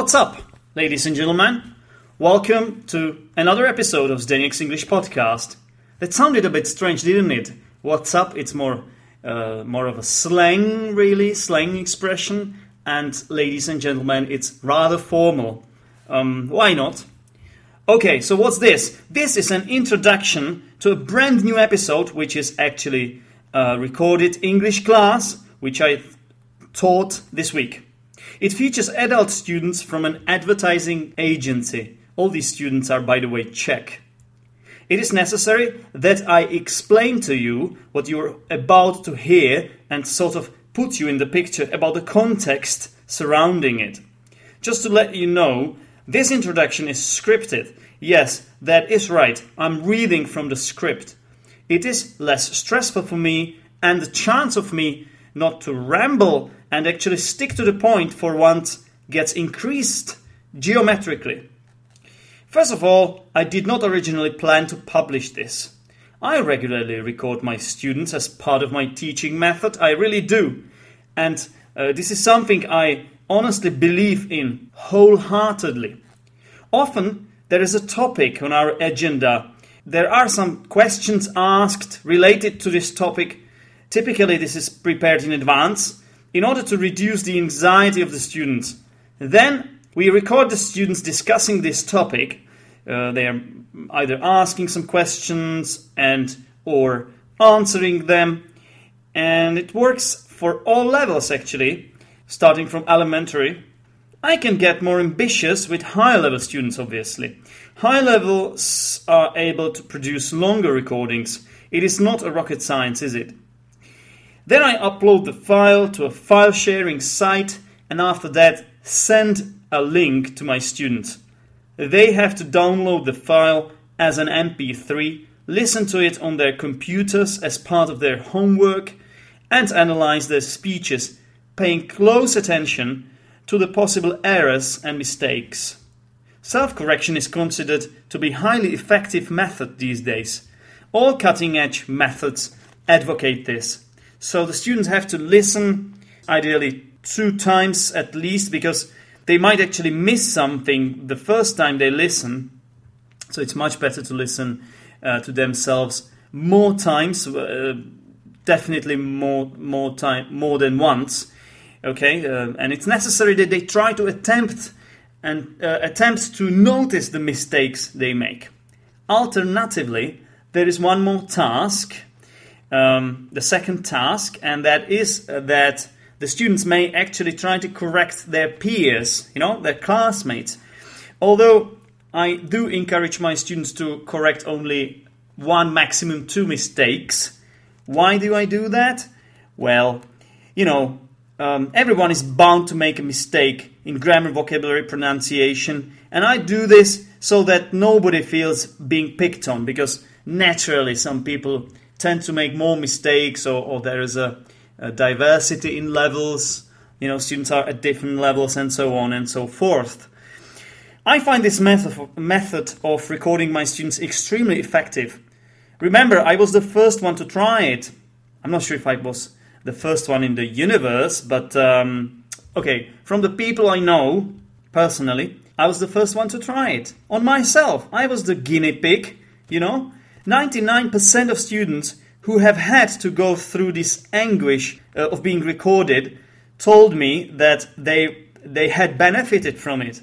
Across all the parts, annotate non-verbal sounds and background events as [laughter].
What's up, ladies and gentlemen? Welcome to another episode of Zdeněk's English podcast. That sounded a bit strange, didn't it? What's up? It's more, uh, more of a slang, really, slang expression. And ladies and gentlemen, it's rather formal. Um, why not? Okay, so what's this? This is an introduction to a brand new episode, which is actually a recorded English class, which I taught this week. It features adult students from an advertising agency. All these students are, by the way, Czech. It is necessary that I explain to you what you're about to hear and sort of put you in the picture about the context surrounding it. Just to let you know, this introduction is scripted. Yes, that is right. I'm reading from the script. It is less stressful for me, and the chance of me not to ramble and actually stick to the point for once gets increased geometrically. First of all, I did not originally plan to publish this. I regularly record my students as part of my teaching method, I really do. And uh, this is something I honestly believe in wholeheartedly. Often there is a topic on our agenda. There are some questions asked related to this topic. Typically, this is prepared in advance in order to reduce the anxiety of the students. Then we record the students discussing this topic. Uh, they are either asking some questions and or answering them, and it works for all levels actually starting from elementary. I can get more ambitious with higher level students, obviously. High levels are able to produce longer recordings. It is not a rocket science, is it? Then I upload the file to a file sharing site and after that send a link to my students. They have to download the file as an MP3, listen to it on their computers as part of their homework, and analyze their speeches paying close attention to the possible errors and mistakes. Self correction is considered to be a highly effective method these days. All cutting edge methods advocate this. So the students have to listen, ideally two times at least, because they might actually miss something the first time they listen. So it's much better to listen uh, to themselves more times, uh, definitely more more time more than once, okay uh, and it's necessary that they try to attempt and uh, attempt to notice the mistakes they make alternatively there is one more task um, the second task and that is uh, that the students may actually try to correct their peers you know their classmates. Although i do encourage my students to correct only one maximum two mistakes. Why do i do that? Well you know um, everyone is bound to make a mistake in grammar, vocabulary, pronunciation, and I do this so that nobody feels being picked on because naturally some people tend to make more mistakes or, or there is a, a diversity in levels. You know, students are at different levels and so on and so forth. I find this method, method of recording my students extremely effective. Remember, I was the first one to try it. I'm not sure if I was the first one in the universe, but um, okay, from the people I know personally, I was the first one to try it on myself. I was the guinea pig, you know. 99% of students who have had to go through this anguish uh, of being recorded told me that they they had benefited from it.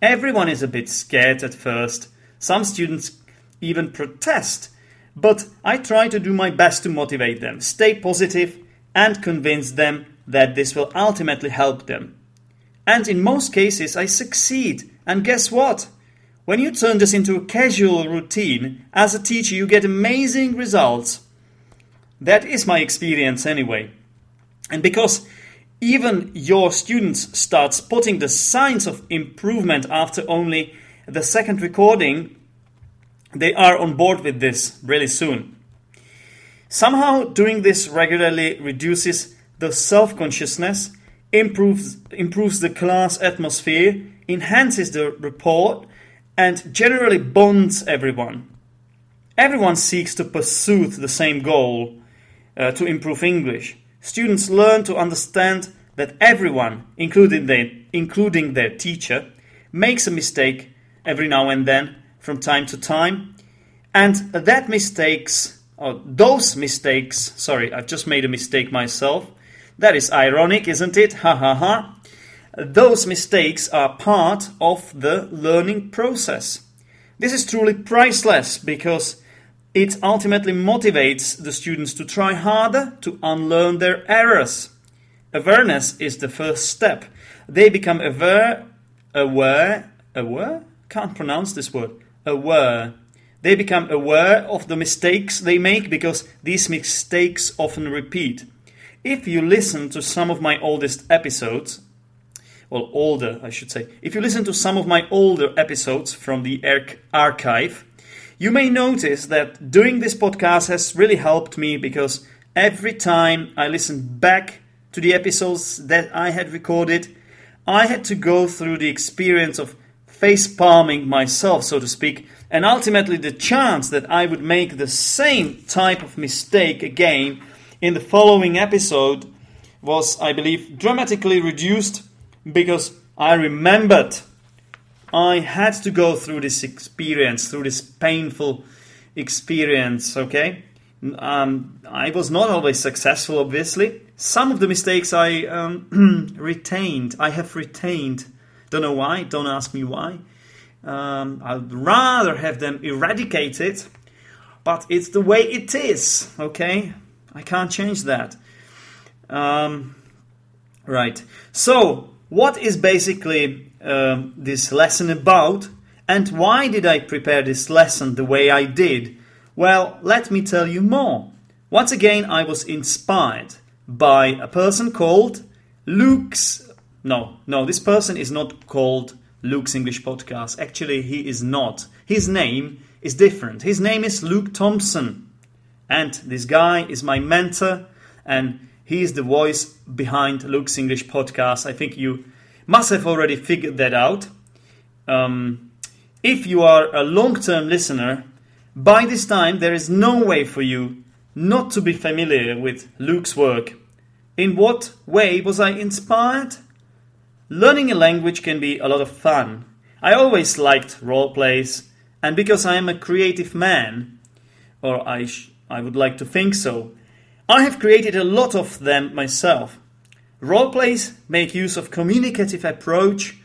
Everyone is a bit scared at first. Some students even protest, but I try to do my best to motivate them. Stay positive, and convince them that this will ultimately help them. And in most cases, I succeed. And guess what? When you turn this into a casual routine, as a teacher, you get amazing results. That is my experience anyway. And because even your students start spotting the signs of improvement after only the second recording, they are on board with this really soon. Somehow, doing this regularly reduces the self consciousness, improves, improves the class atmosphere, enhances the rapport, and generally bonds everyone. Everyone seeks to pursue the same goal uh, to improve English. Students learn to understand that everyone, including their, including their teacher, makes a mistake every now and then from time to time. And that mistakes, or those mistakes, sorry, I've just made a mistake myself. That is ironic, isn't it? Ha ha ha. Those mistakes are part of the learning process. This is truly priceless because it ultimately motivates the students to try harder to unlearn their errors. Awareness is the first step. They become aware, aware, aware? Can't pronounce this word. Aware. They become aware of the mistakes they make because these mistakes often repeat. If you listen to some of my oldest episodes, well, older, I should say, if you listen to some of my older episodes from the archive, you may notice that doing this podcast has really helped me because every time I listen back to the episodes that I had recorded, I had to go through the experience of face palming myself, so to speak, and ultimately the chance that I would make the same type of mistake again in the following episode was, I believe, dramatically reduced because I remembered I had to go through this experience, through this painful experience, okay? Um, I was not always successful, obviously. Some of the mistakes I um, [clears throat] retained, I have retained. Don't know why, don't ask me why. Um, I'd rather have them eradicated, but it's the way it is, okay? I can't change that. Um, right. So, what is basically uh, this lesson about, and why did I prepare this lesson the way I did? Well, let me tell you more. Once again, I was inspired by a person called Luke's. No, no, this person is not called Luke's English Podcast. Actually, he is not. His name is different. His name is Luke Thompson. And this guy is my mentor, and he is the voice behind Luke's English podcast. I think you must have already figured that out. Um, if you are a long term listener, by this time there is no way for you not to be familiar with Luke's work. In what way was I inspired? Learning a language can be a lot of fun. I always liked role plays, and because I am a creative man, or I, sh- I would like to think so, I have created a lot of them myself. Role plays make use of communicative approach,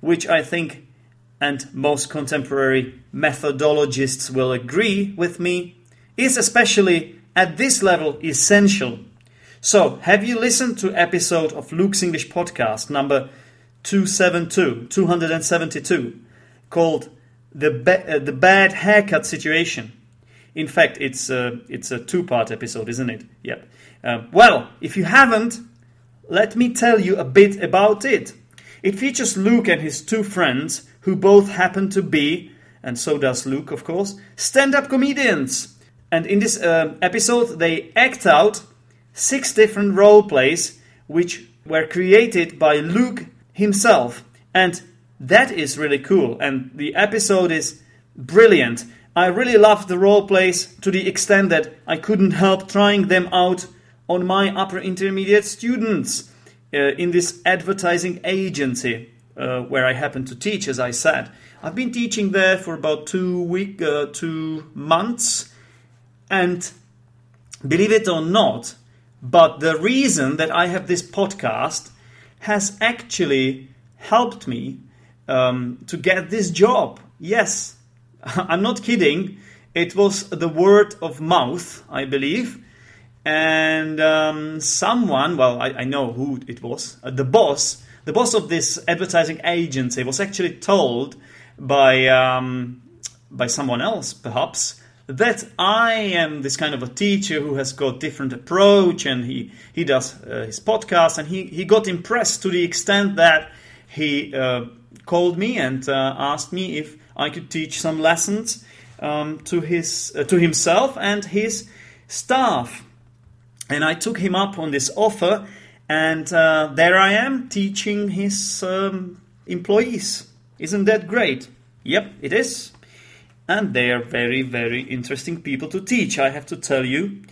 which I think and most contemporary methodologists will agree with me, is especially at this level essential. So, have you listened to episode of Luke's English podcast number 272, 272 called the, uh, the bad haircut situation? In fact, it's a, it's a two part episode, isn't it? Yep. Uh, well, if you haven't, let me tell you a bit about it. It features Luke and his two friends, who both happen to be, and so does Luke, of course, stand up comedians. And in this uh, episode, they act out six different role plays which were created by Luke himself. And that is really cool. And the episode is brilliant. I really loved the role plays to the extent that I couldn't help trying them out on my upper intermediate students uh, in this advertising agency uh, where I happen to teach, as I said. I've been teaching there for about two week, uh, two months, and believe it or not, but the reason that I have this podcast has actually helped me um, to get this job. Yes, [laughs] I'm not kidding. It was the word of mouth, I believe. And um, someone, well, I, I, know who it was, uh, the boss, the boss of this advertising agency was actually told by um, by someone else, perhaps, that I am this kind of a teacher who has got different approach, and he he does uh, his podcast, and he he got impressed to the extent that he uh, called me and uh, asked me if I could teach some lessons um, to his uh, to himself and his staff. And I took him up on this offer, and uh, there I am teaching his um, employees. Isn't that great? Yep, it is. And they are very, very interesting people to teach, I have to tell you.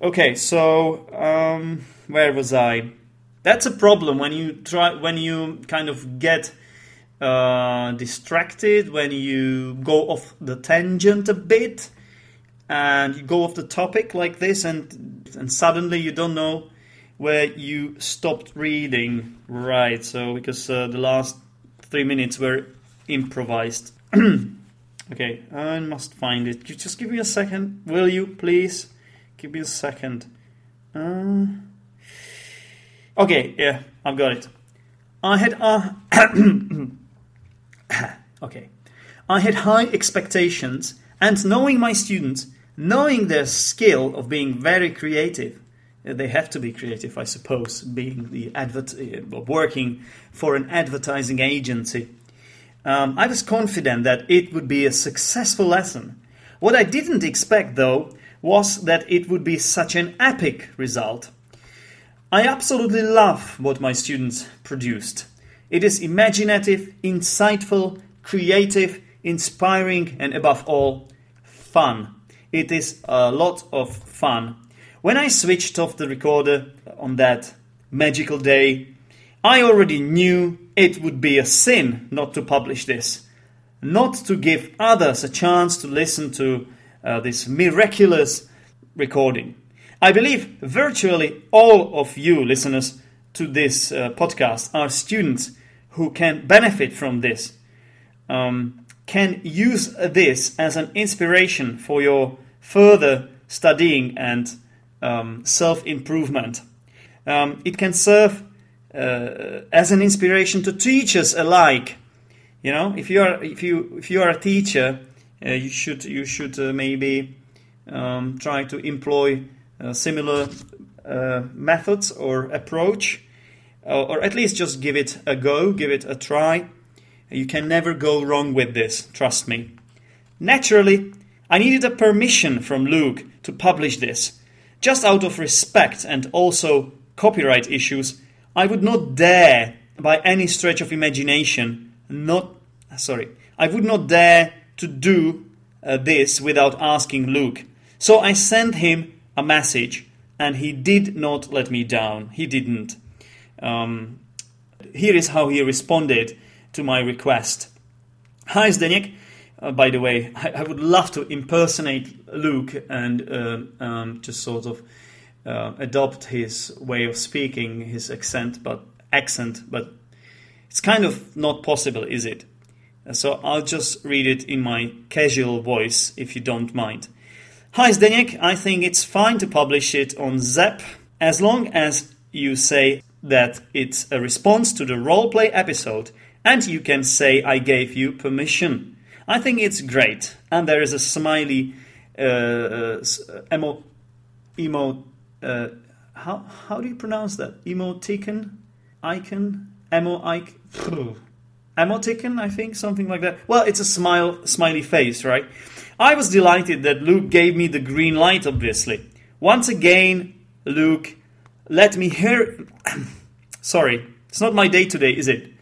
Okay, so um, where was I? That's a problem when you try when you kind of get uh, distracted, when you go off the tangent a bit, and you go off the topic like this, and and suddenly you don't know where you stopped reading. Right. So because uh, the last three minutes were improvised. [clears throat] okay, I must find it. Just give me a second, will you, please? Give me a second. Uh, okay, yeah, I've got it. I had [clears throat] uh, [coughs] okay. I had high expectations, and knowing my students, knowing their skill of being very creative, uh, they have to be creative, I suppose, being the advert, uh, working for an advertising agency. Um, I was confident that it would be a successful lesson. What I didn't expect, though, was that it would be such an epic result. I absolutely love what my students produced. It is imaginative, insightful, creative, inspiring, and above all, fun. It is a lot of fun. When I switched off the recorder on that magical day, I already knew it would be a sin not to publish this, not to give others a chance to listen to uh, this miraculous recording. I believe virtually all of you listeners to this uh, podcast are students who can benefit from this, um, can use this as an inspiration for your further studying and um, self improvement. Um, it can serve uh, as an inspiration to teachers alike. You know, if you are if you if you are a teacher, uh, you should you should uh, maybe um, try to employ uh, similar uh, methods or approach, or, or at least just give it a go, give it a try. You can never go wrong with this. Trust me. Naturally, I needed a permission from Luke to publish this, just out of respect and also copyright issues I would not dare, by any stretch of imagination, not sorry, I would not dare to do uh, this without asking Luke. So I sent him a message, and he did not let me down. He didn't. Um, here is how he responded to my request. Hi, Zdeněk. Uh, by the way, I, I, would love to impersonate Luke and uh, um, just sort of uh, adopt his way of speaking, his accent, but accent, but it's kind of not possible, is it? So I'll just read it in my casual voice, if you don't mind. Hi, Zdeněk. I think it's fine to publish it on Zep as long as you say that it's a response to the roleplay episode and you can say I gave you permission. I think it's great. And there is a smiley uh, uh, emo, emo uh, how how do you pronounce that? Emoticon, icon, emo icon, emoticon, I think something like that. Well, it's a smile, smiley face, right? I was delighted that Luke gave me the green light. Obviously, once again, Luke, let me hear. [coughs] Sorry, it's not my day today, is it?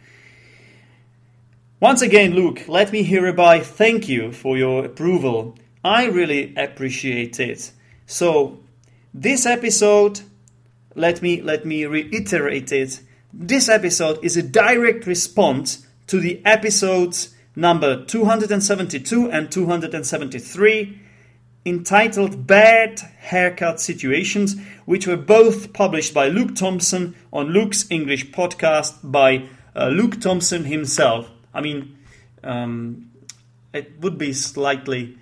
Once again, Luke, let me hereby thank you for your approval. I really appreciate it. So, this episode, let me let me reiterate it. This episode is a direct response to the episodes number 272 and 273 entitled Bad Haircut Situations, which were both published by Luke Thompson on Luke's English podcast by uh, Luke Thompson himself. I mean, um, it would be slightly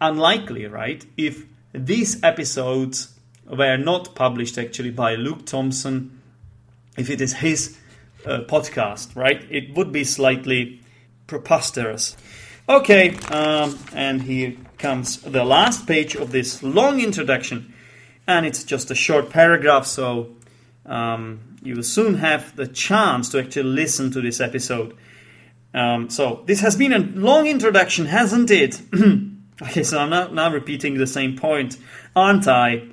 unlikely, right, if these episodes were not published actually by Luke Thompson, if it is his uh, podcast, right? It would be slightly preposterous. Okay, um, and here comes the last page of this long introduction, and it's just a short paragraph, so um, you will soon have the chance to actually listen to this episode. Um, so this has been a long introduction, hasn't it? [clears throat] okay, so I'm now, now repeating the same point, aren't I?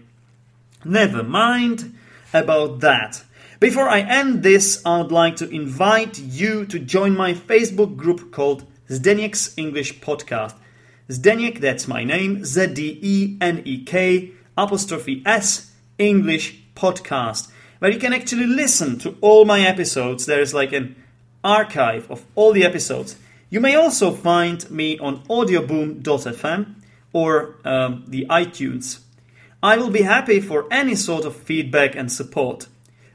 Never mind about that. Before I end this, I would like to invite you to join my Facebook group called Zdeněk's English Podcast. Zdeněk, that's my name, Z D E N E K apostrophe S English Podcast, where you can actually listen to all my episodes. There is like an archive of all the episodes. You may also find me on audioboom.fm or um, the iTunes. I will be happy for any sort of feedback and support.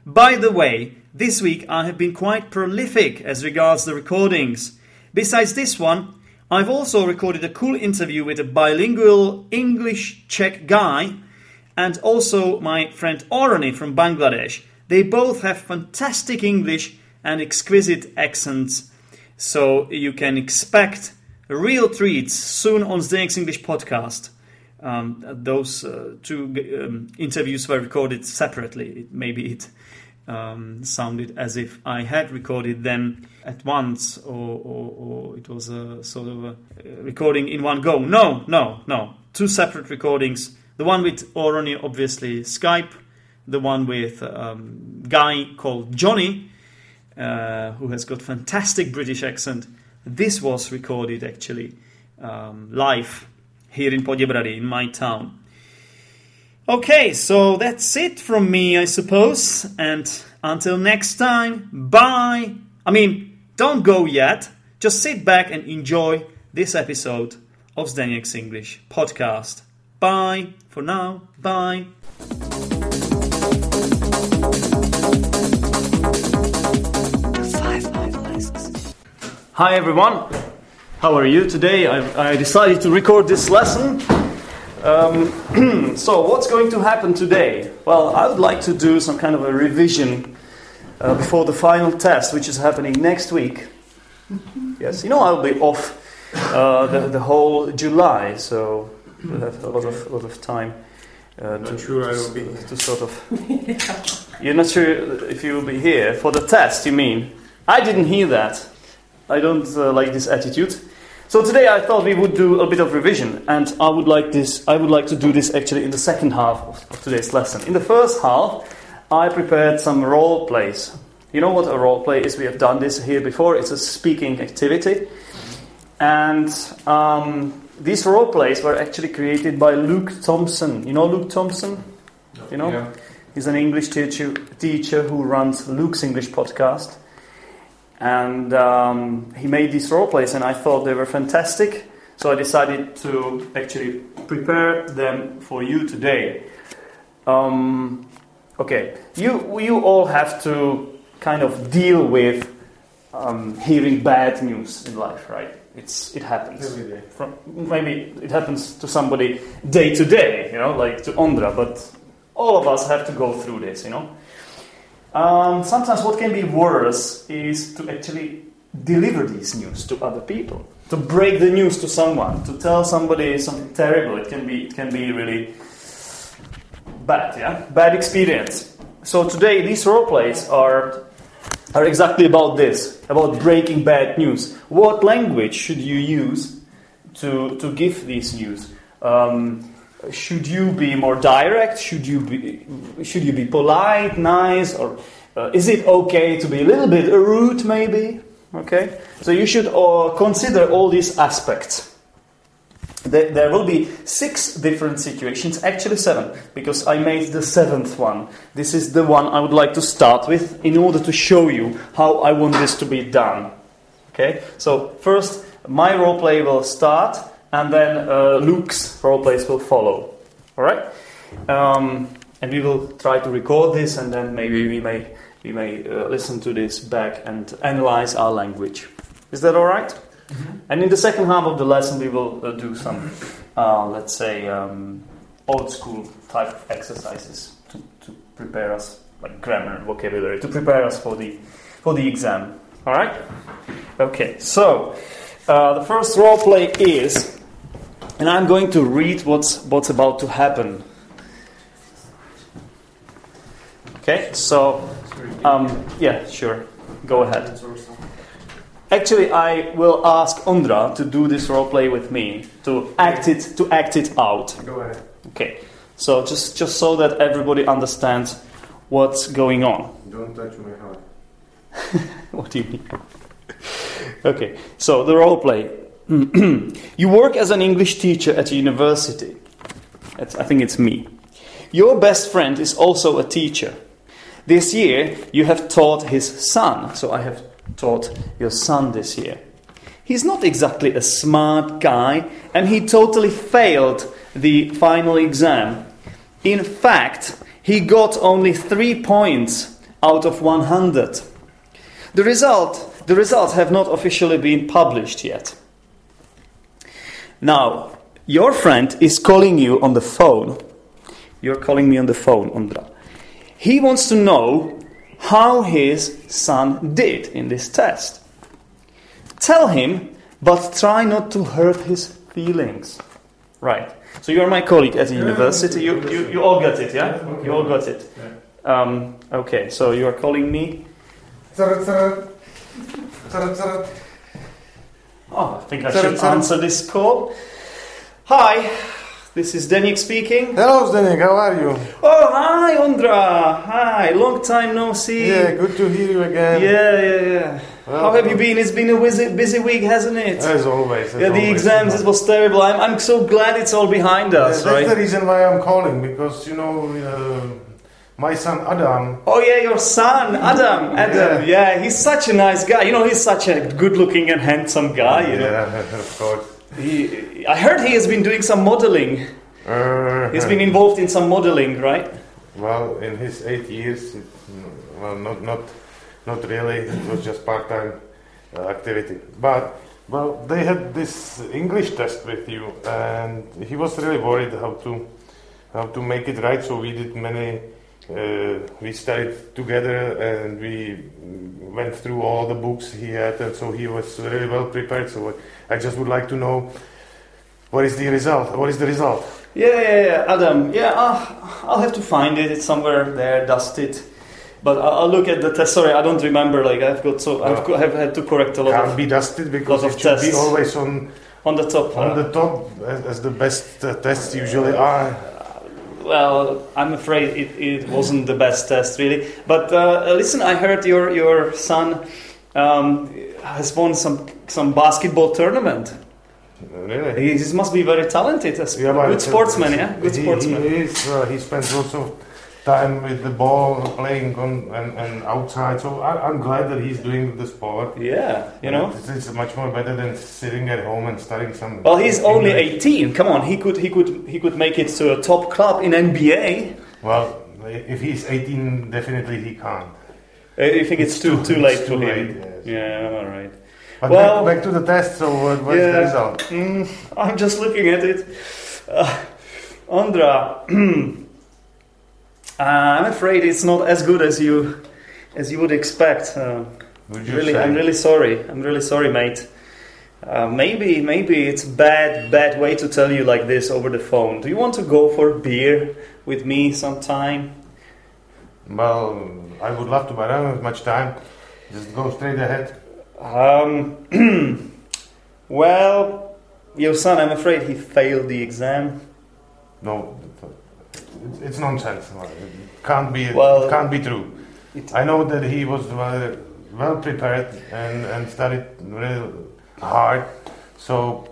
By the way, this week I have been quite prolific as regards the recordings. Besides this one, I've also recorded a cool interview with a bilingual English Czech guy and also my friend Orani from Bangladesh. They both have fantastic English and exquisite accents, so you can expect real treats soon on Zdenek's English podcast. Um, those uh, two um, interviews were recorded separately. It, maybe it um, sounded as if I had recorded them at once, or, or, or it was a sort of a recording in one go. No, no, no. Two separate recordings. The one with Oroni, obviously Skype. The one with um, guy called Johnny, uh, who has got fantastic British accent. This was recorded actually um, live here in Poděbrady, in my town. Okay, so that's it from me, I suppose. And until next time, bye. I mean, don't go yet. Just sit back and enjoy this episode of Zdenek's English podcast. Bye for now. Bye. Hi everyone. How are you today? I, I decided to record this lesson um, [clears throat] so, what's going to happen today? Well, I would like to do some kind of a revision uh, before the final test, which is happening next week. Yes, you know I'll be off uh, the, the whole July, so we'll have a lot of lot of time. Uh, not to, sure I will be to sort of. [laughs] You're not sure if you will be here for the test. You mean? I didn't hear that. I don't uh, like this attitude. So today I thought we would do a bit of revision, and I would like this. I would like to do this actually in the second half of today's lesson. In the first half, I prepared some role plays. You know what a role play is? We have done this here before. It's a speaking activity, and um, these role plays were actually created by Luke Thompson. You know Luke Thompson? You know, yeah. he's an English teacher teacher who runs Luke's English podcast and um, he made these role plays, and I thought they were fantastic. So I decided to actually prepare them for you today. Um, okay, you you all have to kind of deal with um, hearing bad news in life, right? It's it happens. From, maybe it happens to somebody day to day, you know, like to Ondra, but all of us have to go through this, you know. Um, sometimes what can be worse is to actually deliver these news to other people, to break the news to someone, to tell somebody something terrible. It can be, it can be really bad, yeah, bad experience. So today these role plays are are exactly about this, about breaking bad news. What language should you use to to give these news? Um, should you be more direct? Should you be should you be polite, nice, or uh, is it okay to be a little bit rude, maybe? Okay, so you should uh, consider all these aspects. There, there will be six different situations, actually seven, because I made the seventh one. This is the one I would like to start with in order to show you how I want this to be done. Okay, so first my role play will start and then uh, Luke's role plays will follow. All right, um, and we will try to record this, and then maybe we may we may uh, listen to this back and analyze our language. Is that all right? mm-hmm. And in the second half of the lesson, we will uh, do some, uh, let's say, um, old school type of exercises to, to prepare us, like grammar, vocabulary, to prepare us for the for the exam. All right? Okay. So uh, the first role play is and I'm going to read what's, what's about to happen. Okay, so, um, yeah, sure. Go ahead. Actually, I will ask Ondra to do this role play with me to act it to act it out. Go ahead. Okay, so just just so that everybody understands what's going on. Don't touch my heart. [laughs] what do you mean? [laughs] okay, so the role play. [clears throat] you work as an English teacher at a university. I think it's me. Your best friend is also a teacher. This year, you have taught his son. So I have taught your son this year. He's not exactly a smart guy, and he totally failed the final exam. In fact, he got only three points out of 100. The result, the results have not officially been published yet. Now, your friend is calling you on the phone. You're calling me on the phone, Ondra. He wants to know how his son did in this test. Tell him, but try not to hurt his feelings. Right. So you're my colleague at the university. You, you, you all got it, yeah? You all got it. Um, okay, so you are calling me. Oh, I think I should answer this call. Hi, this is Denik speaking. Hello, Zdenek, how are you? Oh, hi, Ondra. Hi, long time no see. Yeah, good to hear you again. yeah, yeah. yeah. Well, How have you been? It's been a busy, busy week, hasn't it? As always. as yeah, the always. exams, it was terrible. I'm, I'm so glad it's all behind Yeah, us, that's right? the reason why I'm calling, because, you know, uh, my son Adam, Oh yeah, your son, Adam. Adam, yeah. he's such a nice guy. You know, he's such a good-looking and handsome guy. You know, yeah, [laughs] of course. he, I heard he has been doing some modeling. Uh, He's been involved in some modeling, right? Well, in his eight years, it, well, not not not really. It was just part-time uh, activity. But well, they had this English test with you, and he was really worried how to how to make it right. So we did many. Uh, we studied together, and we went through all the books he had, and so he was really well prepared. So I just would like to know. What is the result? What is the result? Yeah, yeah, yeah, Adam. Yeah, uh, I'll have to find it. It's somewhere there, dusted. But I'll I'll look at the test. Sorry, I don't remember. Like I've got so I've, co- have had to correct a lot Can't of be dusted because it of should be tests. always on on the top. on uh, the top as, as the best uh, tests usually are. Well, I'm afraid it, it wasn't the best test, really. But uh, listen, I heard your your son um, has won some some basketball tournament. Really? He, he must be very talented, a Yeah, good sportsman, yeah, good he, sportsman. He is. Uh, he spends lots of time with the ball, playing on and, and outside. So I, I'm glad that he's doing the sport. Yeah, you know. it's, it's much more better than sitting at home and studying some. Well, he's only English. 18. Come on, he could he could he could make it to a top club in NBA. Well, if he's 18, definitely he can't. You think it's, It's too too- too late for too him? late, yes. Yeah, all right. But Well- back, back to the test. So what, what's Yeah. the result? Mm, I'm just looking at it. Uh, Ondra, [clears throat] uh, I'm afraid it's not as good as you as you would expect. Uh, Would you really, say? I'm really sorry. I'm really sorry, mate. Uh, maybe, maybe it's bad, bad way to tell you like this over the phone. Do you want to go for a beer with me sometime? Well, I would love to, but I don't have much time. Just go straight ahead. Um, [clears throat] well, your son, I'm afraid he failed the exam. No, it's, it's nonsense. It can't be. Well, it can't be true. it- I know that he was well, well prepared and, and studied really hard. So,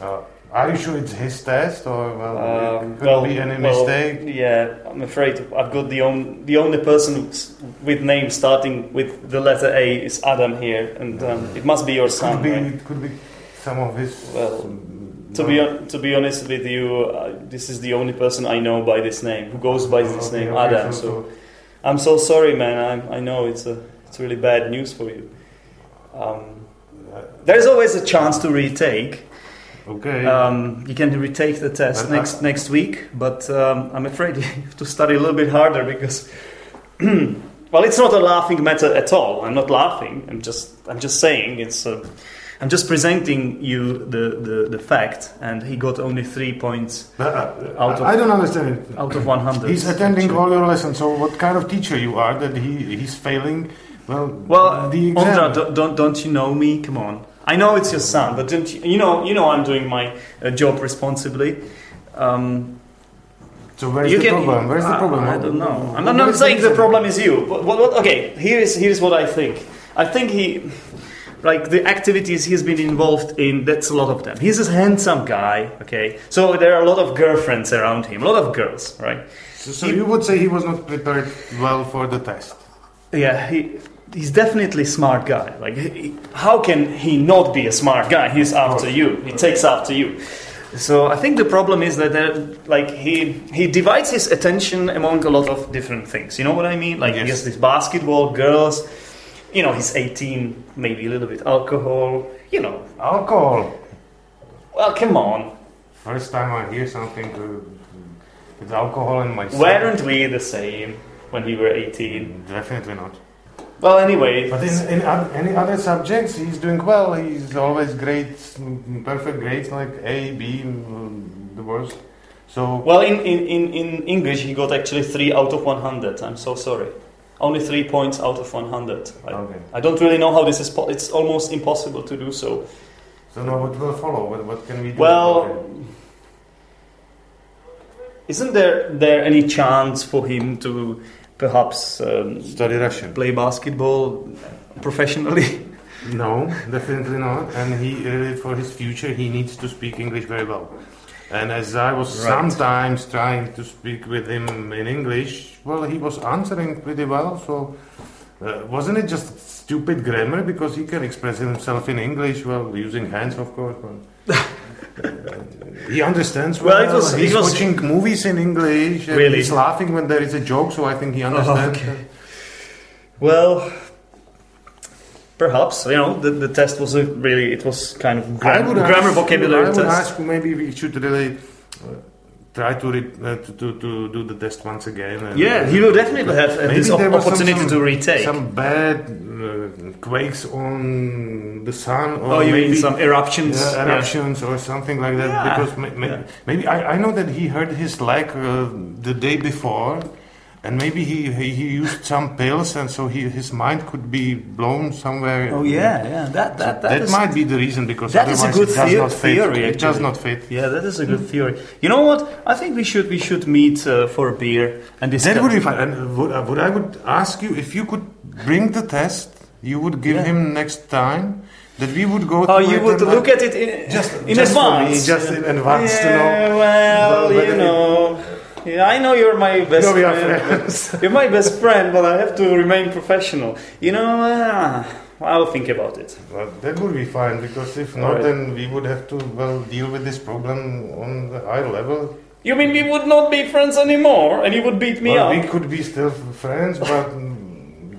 uh, are you sure it's his test or well, Um, it could well, be any well, mistake? Yeah, I'm afraid I've got the only the only person with name starting with the letter A is Adam here, and um, it must be your son. Could be. right? It could be some of his. Well, To be hon- to be honest with you, uh, this is the only person I know by this name who goes by this Okay, name, okay, Adam. so- So I'm so sorry, man. I'm, I know it's a it's really bad news for you. Um, uh, there's always a chance to retake. okay. Um, you can retake the test But I- next next week, but um, I'm afraid [laughs] you have to study a little bit harder because, [clears throat] well, it's not a laughing matter at all. I'm not laughing. I'm just I'm just saying it's. Uh, I'm just presenting you the, the, the fact, and he got only three points But, uh, out of- I don't understand it. out of 100. He's attending actually. all your lessons. So, what kind of teacher you are that he he's failing? Well, Well, the exam. Ondra, don't, don't don't you know me? Come on. I know it's your son, but don't you, you know you know I'm doing my uh, job responsibly. Um, so where's the can- problem? Where's the I- problem? I, don't know. I'm not, not saying the problem is you. But what, what, okay, here's here's what I think. I think he, like the activities he's been involved in. That's a lot of them. He's a handsome guy. Okay, so there are a lot of girlfriends around him. A lot of girls, right? So, so you would say he was not prepared well for the test. Yeah, he he's definitely a smart guy. Like, he, how can he not be a smart guy? He's after you. He takes after you. So I think the problem is that like he he divides his attention among a lot of different things. You know what I mean? Like he Yes. has this basketball, girls. You know, he's 18, maybe a little bit alcohol. You know, Alcohol. well, come on. First time I hear something uh, with alcohol in my Weren't we the same when we were 18? Definitely not. Well, anyway. But in, in oth- any other subjects, he's doing well. He's always great, mm, perfect grades like A, B, mm, the worst. So Well, in, in, in, in English, he got actually 3 out of 100. I'm so sorry. Only 3 points out of 100. I, okay. I don't really know how this is. Po- it's almost impossible to do so. So now what will follow? What, what can we do? Well, isn't there there any chance for him to perhaps um, study Russian. play basketball professionally? [laughs] No, definitely not. And he, uh, for his future, he needs to speak English very well. And as I was Right. sometimes trying to speak with him in English, well, he was answering pretty well. So, uh, wasn't it just stupid grammar? Because he can express himself in English, well, using hands, of course. But [laughs] uh, he understands well. Well, it was- it he's was- watching movies in English. And Really? He's laughing when there is a joke, so I think he understands. okay. Well, perhaps you know the, the test was a really it was kind of gram- grammar vocabulary I would test. ask maybe we should really uh, try to, re- uh, to, to to do the test once again. and- Yeah, he will definitely have uh, this op- there was some- opportunity some- to retake. Some bad uh, quakes on the sun, or oh, you maybe mean some eruptions? yeah, Yeah. eruptions or something like that. Yeah, Because ma- ma- yeah. maybe I, I know that he hurt his leg uh, the day before. And maybe he, he, he used some pills, and so he, his mind could be blown somewhere. Oh yeah, yeah. That that that, that, might be the reason because that is a otherwise good it does not fit. theory, It does not fit. Yeah, that is a good theory. You know what? I think we should we should meet uh, for a beer and discuss. That would be fine. And would, uh, would I would ask you if you could bring the test, you would give Yeah. him next time that we would go. Oh, you would look uh, at it in, just in just advance. me, just in advance yeah, to know. Well, you it- know, yeah, I know you're my best No, we are friend. friends. [laughs] You're my best friend, but I have to remain professional. You know, uh, I'll think about it. Well, that would be fine because if not, right. then we would have to well deal with this problem on the higher level. You mean we would not be friends anymore, and you would beat me well, up? we could be still friends, but. [laughs]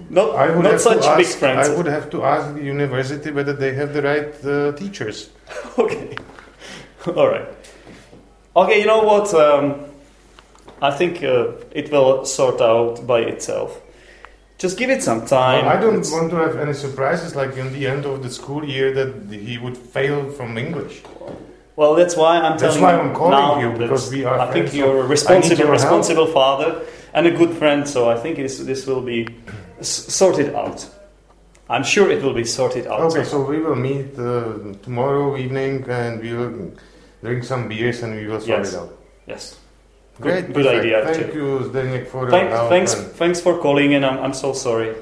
Not, I would not have such to big ask, friends. I would have to ask the university whether they have the right uh, teachers. [laughs] Okay. All right. Okay, you know what? Um, I think uh, it will sort out by itself. Just give it some time. Well, I don't It's- want to have any surprises like in the end of the school year that he would fail from English. Well, that's why I'm That's telling why I'm calling now you, because we are I think you're a responsible, help. responsible father and a good friend. So I think this this will be s- sorted out. I'm sure it will be sorted out. Okay, so we will meet uh, tomorrow evening and we will drink some beers and we will sort Yes. it out. yes. Good- Great, good perfect. idea, Thank actually. you, Zdeněk, for your Thanks, help. thanks, thanks for calling, and I'm, I'm so sorry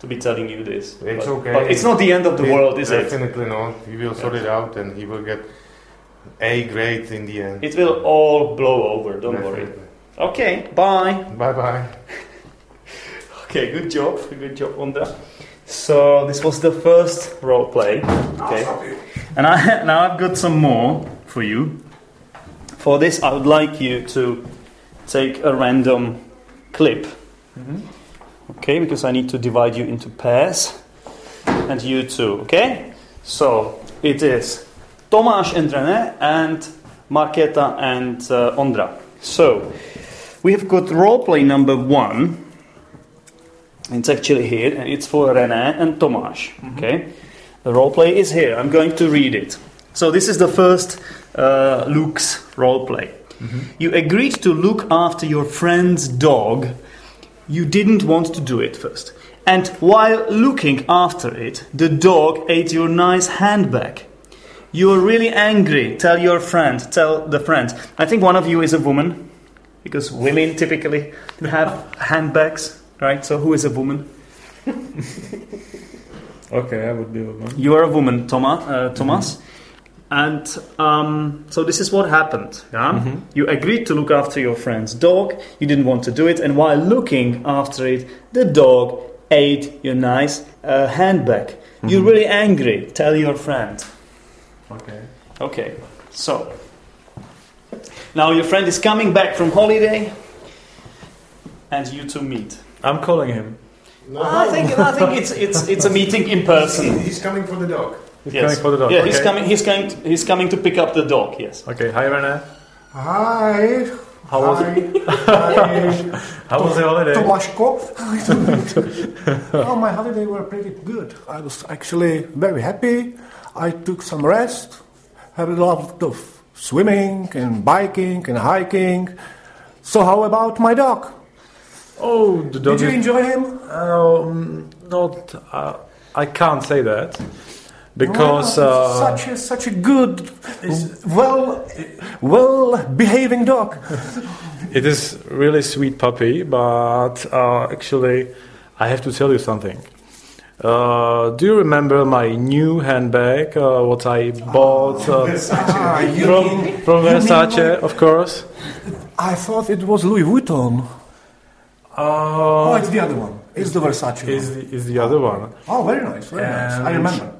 to be telling you this. It's but, okay. But it's not the end of the we- world, is it? Definitely not. We will sort Yes. it out and he will get A grade in the end. It will all blow over. Don't worry. Okay. Bye. Bye bye. [laughs] Okay. Good job. Good job, Ondra. So this was the first role play. Okay. And I [laughs] now I've got some more for you. For this, I would like you to take a random clip. Okay, because I need to divide you into pairs, and you too. Okay. So it is Tomáš and René and Marketa and uh, Ondra. So we have got role play number one. It's actually here, and it's for René and Tomáš. Okay, the role play is here. I'm going to read it. So this is the first uh, Luke's role play. You agreed to look after your friend's dog. You didn't want to do it first. And while looking after it, the dog ate your nice handbag. You are really angry. Tell your friend. Tell the friend. I think one of you is a woman, because women typically have handbags, right? So who is a woman? [laughs] Okay, I would be a woman. You are a woman, Thomas. Uh, Thomas. And um, so this is what happened. Yeah? You agreed to look after your friend's dog. You didn't want to do it, and while looking after it, the dog ate your nice uh, handbag. You're really angry. Tell your friend. Okay. Okay, so now your friend is coming back from holiday, and you two meet. I'm calling him. I think I think it's it's it's a meeting in person. He's coming for the dog. He's Yes. coming for the dog. Yeah, okay. he's coming. He's coming. He's coming to pick up the dog. Yes. Okay. Hi, Rene. Hi. How was Hi. Hi. [laughs] How was the holiday? Tomaszko. [laughs] oh, my holiday were pretty good. I was actually very happy. I took some rest, had a lot of swimming and biking and hiking. So how about my dog? Oh, the dog Did you is enjoy him? Um, not. Uh, I can't say that because Wow, uh, such a such a good, well, well behaving dog. it is really sweet puppy. But uh, actually, I have to tell you something. Uh, do you remember my new handbag? Uh, what I bought [laughs] Ah, you from mean- from Versace, of course. I thought it was Louis Vuitton. Oh, Uh, it's the other one. It's the Versace. is the, is the other one? Oh, very nice, very nice. I remember.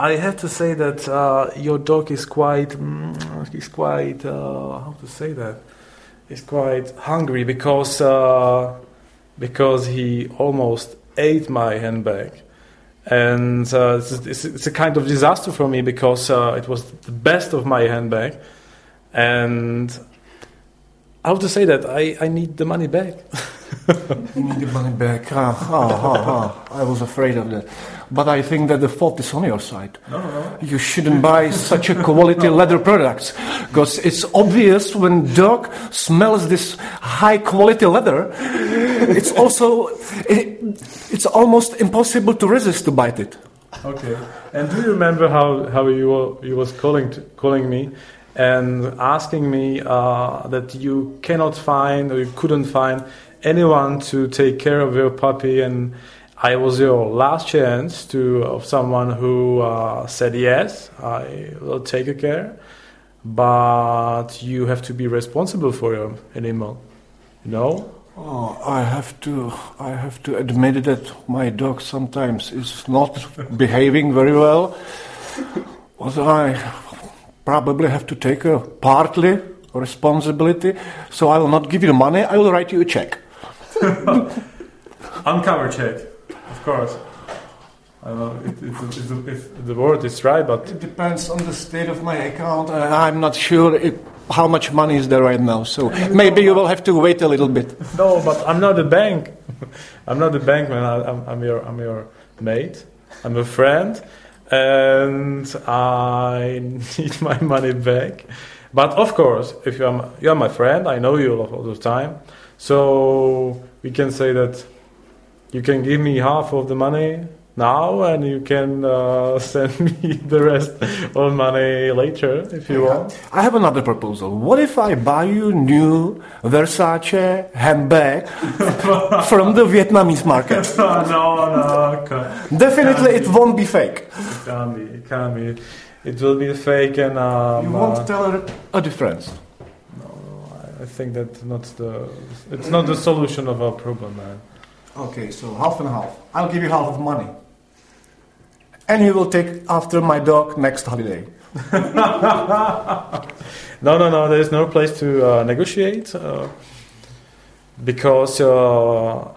I have to say that uh, your dog is quite, mm, he's quite, uh, how to say that? He's quite hungry because uh, because he almost ate my handbag, and uh, it's, it's, it's a kind of disaster for me because uh, it was the best of my handbag, and how to say that? I, I need the money back. [laughs] You need the money back. Ah, ah, ah. I was afraid of that. But I think that the fault is on your side. No, no. You shouldn't buy such a quality [laughs] leather products because it's obvious when dog smells this high quality leather. It's also it, it's almost impossible to resist to bite it. Okay. And do you remember how, how you were, you was calling to, calling me and asking me uh, that you cannot find or you couldn't find anyone to take care of your puppy and I was your last chance to of someone who uh, said yes, I will take care, but you have to be responsible for your animal. You know? Oh, I have to I have to admit that my dog sometimes is not behaving very well. But I probably have to take a partly responsibility. So I will not give you the money. I will write you a check. [laughs] Uncover check, of course. I don't know if, if, if, if the word is right, but It depends on the state of my account. and I'm not sure if, how much money is there right now. So maybe you will have to wait a little bit. No, but I'm not a bank. [laughs] I'm not a bank man. I, I'm, I'm your I'm your mate. I'm a friend, and I [laughs] need my money back. But of course, if you're my, you're my friend, I know you all the time, so we can say that you can give me half of the money now, and you can uh, [laughs] send me the rest of money later if you want. I have another proposal. What if I buy you new Versace handbag [laughs] from the Vietnamese market? [laughs] no, no, can't, Definitely, it won't be fake. it can't be. It can't be. It will be fake, and um, You won't uh, tell her a difference. No, no, I think that's not the. It's not the solution of our problem, man. Okay, so half and half. I'll give you half of money. And you will take after my dog next holiday. [laughs] No, no, no. There is no place to uh, negotiate uh, because uh,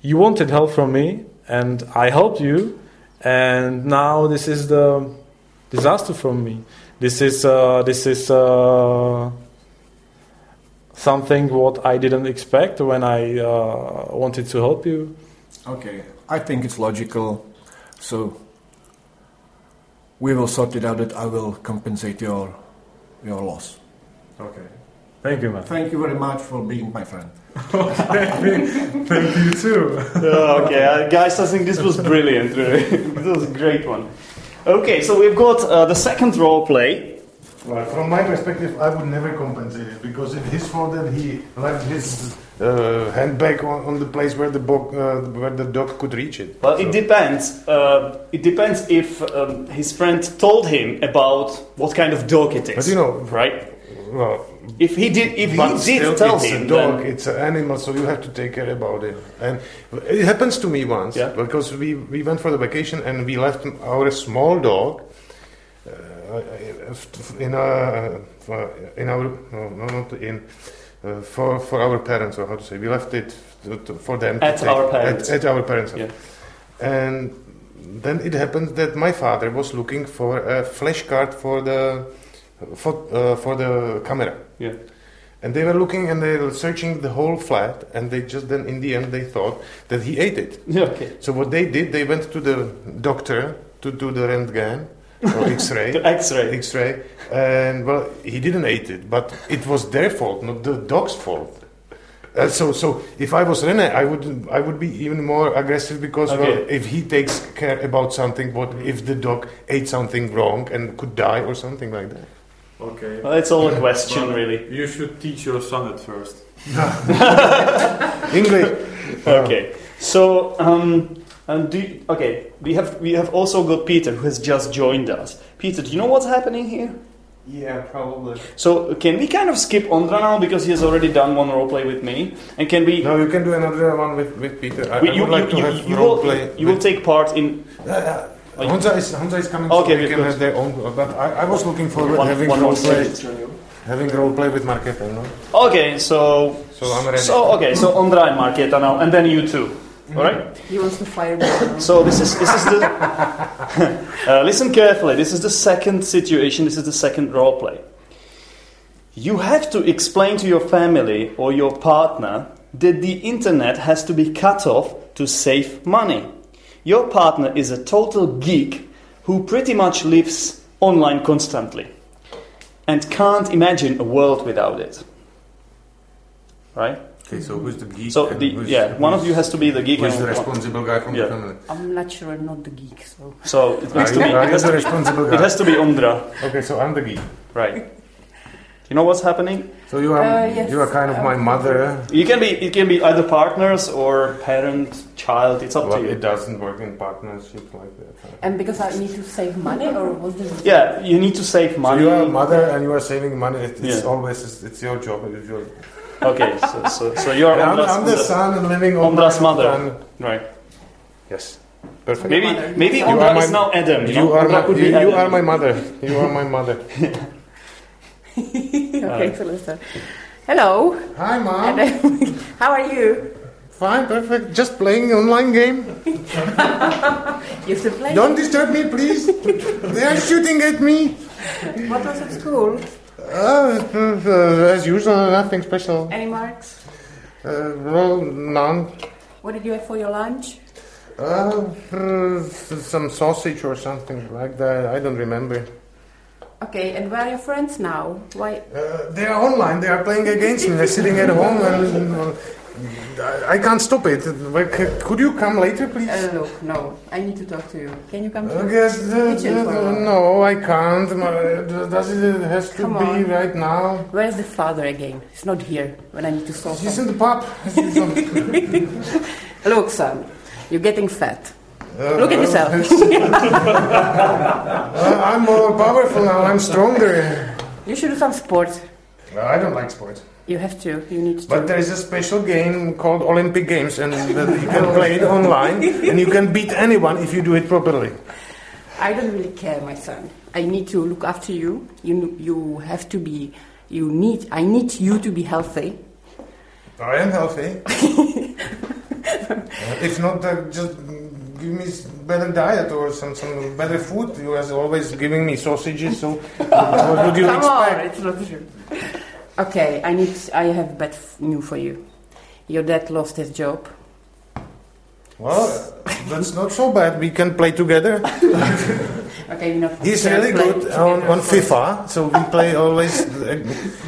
you wanted help from me, and I helped you, and now this is the disaster from me. This is uh, this is uh, something what I didn't expect when I uh, wanted to help you. Okay, I think it's logical. So we will sort it out that I will compensate your your loss. Okay. Thank you, man. Thank you very much for being my friend. [laughs] [laughs] Thank you too. okay, uh, guys, I think this was brilliant. Really, [laughs] this was a great one. Okay, so we've got uh, the second role play. Well, from my perspective, I would never compensate it because it's his fault that he left his uh, handbag on, on the place where the, bo- uh, where the dog could reach it. Well, So- it depends. Uh, it depends if um, his friend told him about what kind of dog it is. But you know, right? well, If he did, if he did tell it's him, a dog, then- it's an animal, so you have to take care about it. And it happens to me once Yeah. because we, we went for the vacation and we left our small dog in a in our no, no not in uh, for for our parents or how to say we left it to, to- for them to At take- our parents. at, at our parents Yeah. and then it happened that my father was looking for a flash card for the for, uh, for the camera Yeah. and they were looking and they were searching the whole flat and they just then in the end they thought that he ate it Yeah, [laughs] okay. so what they did they went to the doctor to do the röntgen or [laughs] x-ray The X-ray. x-ray and well he didn't eat it but it was their fault not the dog's fault uh, so, so if I was Rene, I would I would be even more aggressive because well, if he takes care about something, what if the dog ate something wrong and could die or something like that? Okay. Well, it's all a question, Well, really. You should teach your son at first. [laughs] English. [laughs] Okay. So, um, and do you- okay, we have we have also got Peter who has just joined us. Peter, do you know what's happening here? Yeah, probably. So, can we kind of skip Ondra now because he has already done one roleplay with me, and can we? No, you can do another one with, with Peter. I, we- I you, would like you, to you, have you role will, play. you will take part in Uh, uh, Honza is Honza is coming. Okay, so they we can could- have their own. But I, I was looking for One- having one role play, stage. having role play with Marketa. No? Okay, so So I'm ready. so okay, so Ondra and Marketa now, and then you too. All right. He wants to fire me. So this is this is the. [laughs] uh, listen carefully. This is the second situation. This is the second role play. You have to explain to your family or your partner that the internet has to be cut off to save money. Your partner is a total geek who pretty much lives online constantly and can't imagine a world without it. Right? Okay, so who's the geek? So and the, who's- yeah, one of you has to be the geek. Who's and the responsible guy from Yeah. the family? I'm not sure I'm not the geek, so. So it Are has to be. are It has the to, responsible it has to be Ondra. Okay, so I'm the geek. Right. You know what's happening? So you are Uh, yes, you are kind of my uh, mother. You can be it can be either partners or parent, child. It's up Well, to you. it doesn't work in partnership like that. And because I need to save money, or what's the? Yeah, you need to save So money. you are a mother and you are saving money. It's Yeah. always it's, it's your job. It's your, Okay, so so, so you're I'm, Ondra's, I'm the Ondra's- son and living on Ondra's my- mother. and- right? Yes, perfect. Maybe maybe You Ondra are is my- now Adam. You, You know? are my could you, be you Adam. are my mother. You are my mother. [laughs] okay, so let's. Hello. Hi, mom. [laughs] How are you? Fine, perfect. Just playing online game. [laughs] You still play? Don't disturb me, please. they are shooting at me. What was at school? Uh, as usual, nothing special. Any marks? Uh, well, none. What did you have for your lunch? Uh, some sausage or something like that. I don't remember. Okay, and where are your friends now? Why? Uh, they are online. They are playing against me. They're sitting at home, and I can't stop it. Could you come later, please? Uh, look, no. I need to talk to you. Can you come to guess uh, kitchen uh, no, I can't. Does it has to Come be on. right now? Where's the father again? He's not here when I need to solve He's something. in the pub. [laughs] Look, son, you're getting fat. Uh, Look at yourself. [laughs] uh, I'm more powerful now. I'm stronger. You should do some sports. I don't like sports. You have to. You need to. But there is a special game called Olympic Games, and you can [laughs] play it online, and you can beat anyone if you do it properly. I don't really care, my son. I need to look after you. You you have to be. You need. I need you to be healthy. I am healthy. [laughs] Uh, if not, uh, just give me better diet or some, some better food. You are always giving me sausages, so [laughs] what would you Come on, it's not true. Okay, I need. I have bad news for you. Your dad lost his job. Well, that's not so bad. We can play together. [laughs] Okay, you know. He's really good on, on FIFA, so we play always.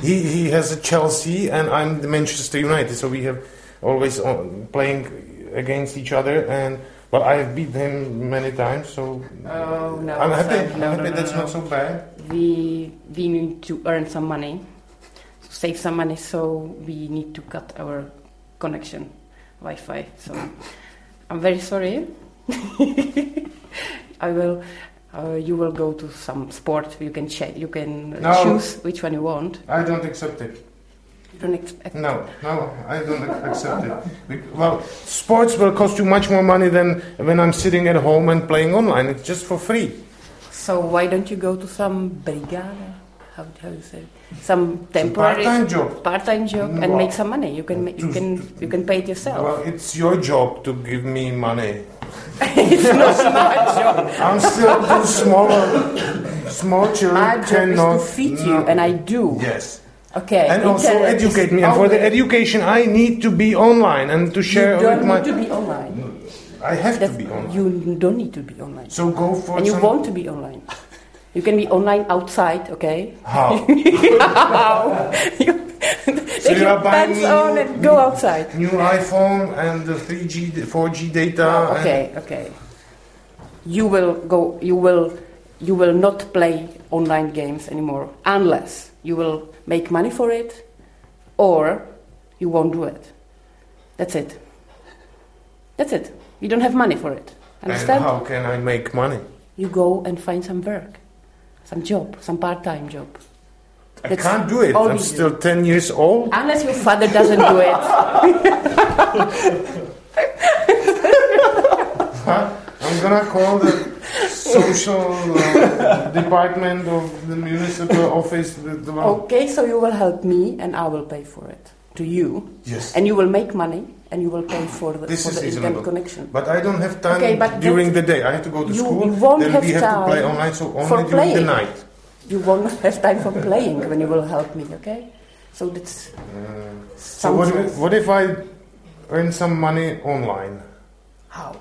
He he has a Chelsea, and I'm the Manchester United, so we have always on, playing against each other. And well, I have beat him many times, so Oh no. I'm happy. no, I'm happy. no, that's no. not so bad. We we need to earn some money, save some money. So we need to cut our connection, Wi-Fi. So I'm very sorry. [laughs] I will. Uh, you will go to some sport. You can cha- You can No. choose which one you want. I don't accept it. You don't expect. No, no, I don't accept it. Well, sports will cost you much more money than when I'm sitting at home and playing online. It's just for free. So why don't you go to some brigada? How, how do you say? Some temporary part-time job. part-time job and make some money. You can you can you can pay it yourself. Well, it's your job to give me money. [laughs] it's not [laughs] my job. I'm still too small. Small children My job is to feed you, no. and I do. Yes. Okay. And also educate me. And for the education, I need to be online and to share You don't need to be online. I have to be online. You don't need to be online. So go for and you some. want to be online. You can be online outside, okay? How? [laughs] How? [laughs] you, take you are pants me on and go outside. New iPhone and the 3G, 4G data. okay, okay. You will go. You will. You will not play online games anymore unless you will make money for it, or you won't do it. That's it. That's it. You don't have money for it. And how can I make money? You go and find some work, some job, some part-time job. I That's can't do it. I'm do. still 10 years old. Unless your father doesn't do it. [laughs] I'm gonna call the social uh, department of the municipal office. Okay, so you will help me, and I will pay for it to you, Yes. and you will make money, and you will pay for the, This for is the reasonable. internet connection. But I don't have time Okay, but during the day. I have to go to you school. won't then have we have to play time online, so only for during playing. the night. You won't have time for playing when you will help me. Okay, so that's uh, So what, if- what if I earn some money online? How?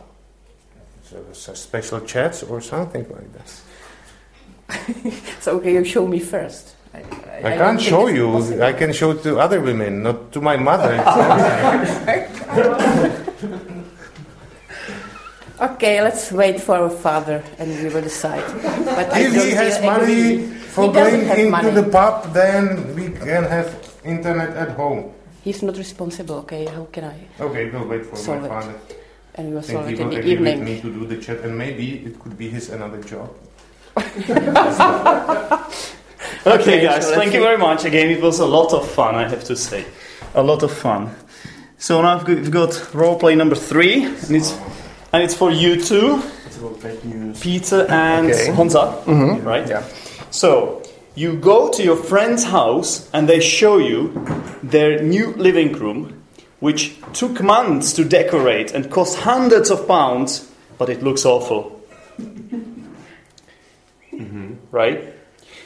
So, special chats or something like that. [laughs] So okay, you show me first. I, I, don't can't show you. possible. I can show to other women, not to my mother. [laughs] [laughs] [laughs] Okay, let's wait for our father, and we will decide. But if he has money for He going have into money. the pub, then we can have internet at home. He's not responsible. Okay, how can I? Okay, we'll wait for Solve my it. father. And we will I think solve he it in will the agree with me to do the chat, and maybe it could be his another job. [laughs] Okay, guys, so let's thank you very much. Again, it was a lot of fun, I have to say. A lot of fun. So now we've got- we've got roleplay number three, and it's, and it's for you two, It's about fake news. Peter and Okay. Honza, mm-hmm. right? Yeah. So you go to your friend's house, and they show you their new living room, which took months to decorate and cost hundreds of pounds, but it looks awful. Mm-hmm. Right?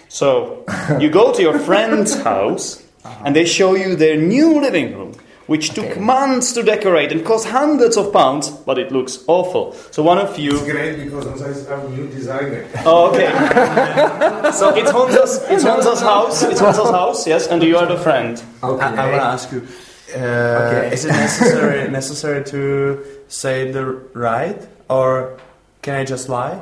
So you go to your friend's [laughs] house and they show you their new living room, which took Okay. months to decorate and cost hundreds of pounds, but it looks awful. So one of you. Great, because Honza is a new designer. Oh, okay. so it's Honza's, it's Honza's house. It's Honza's house, yes, and you are the friend. Okay. I, I want to ask you: uh, Is it necessary necessary to say the right, or can I just lie?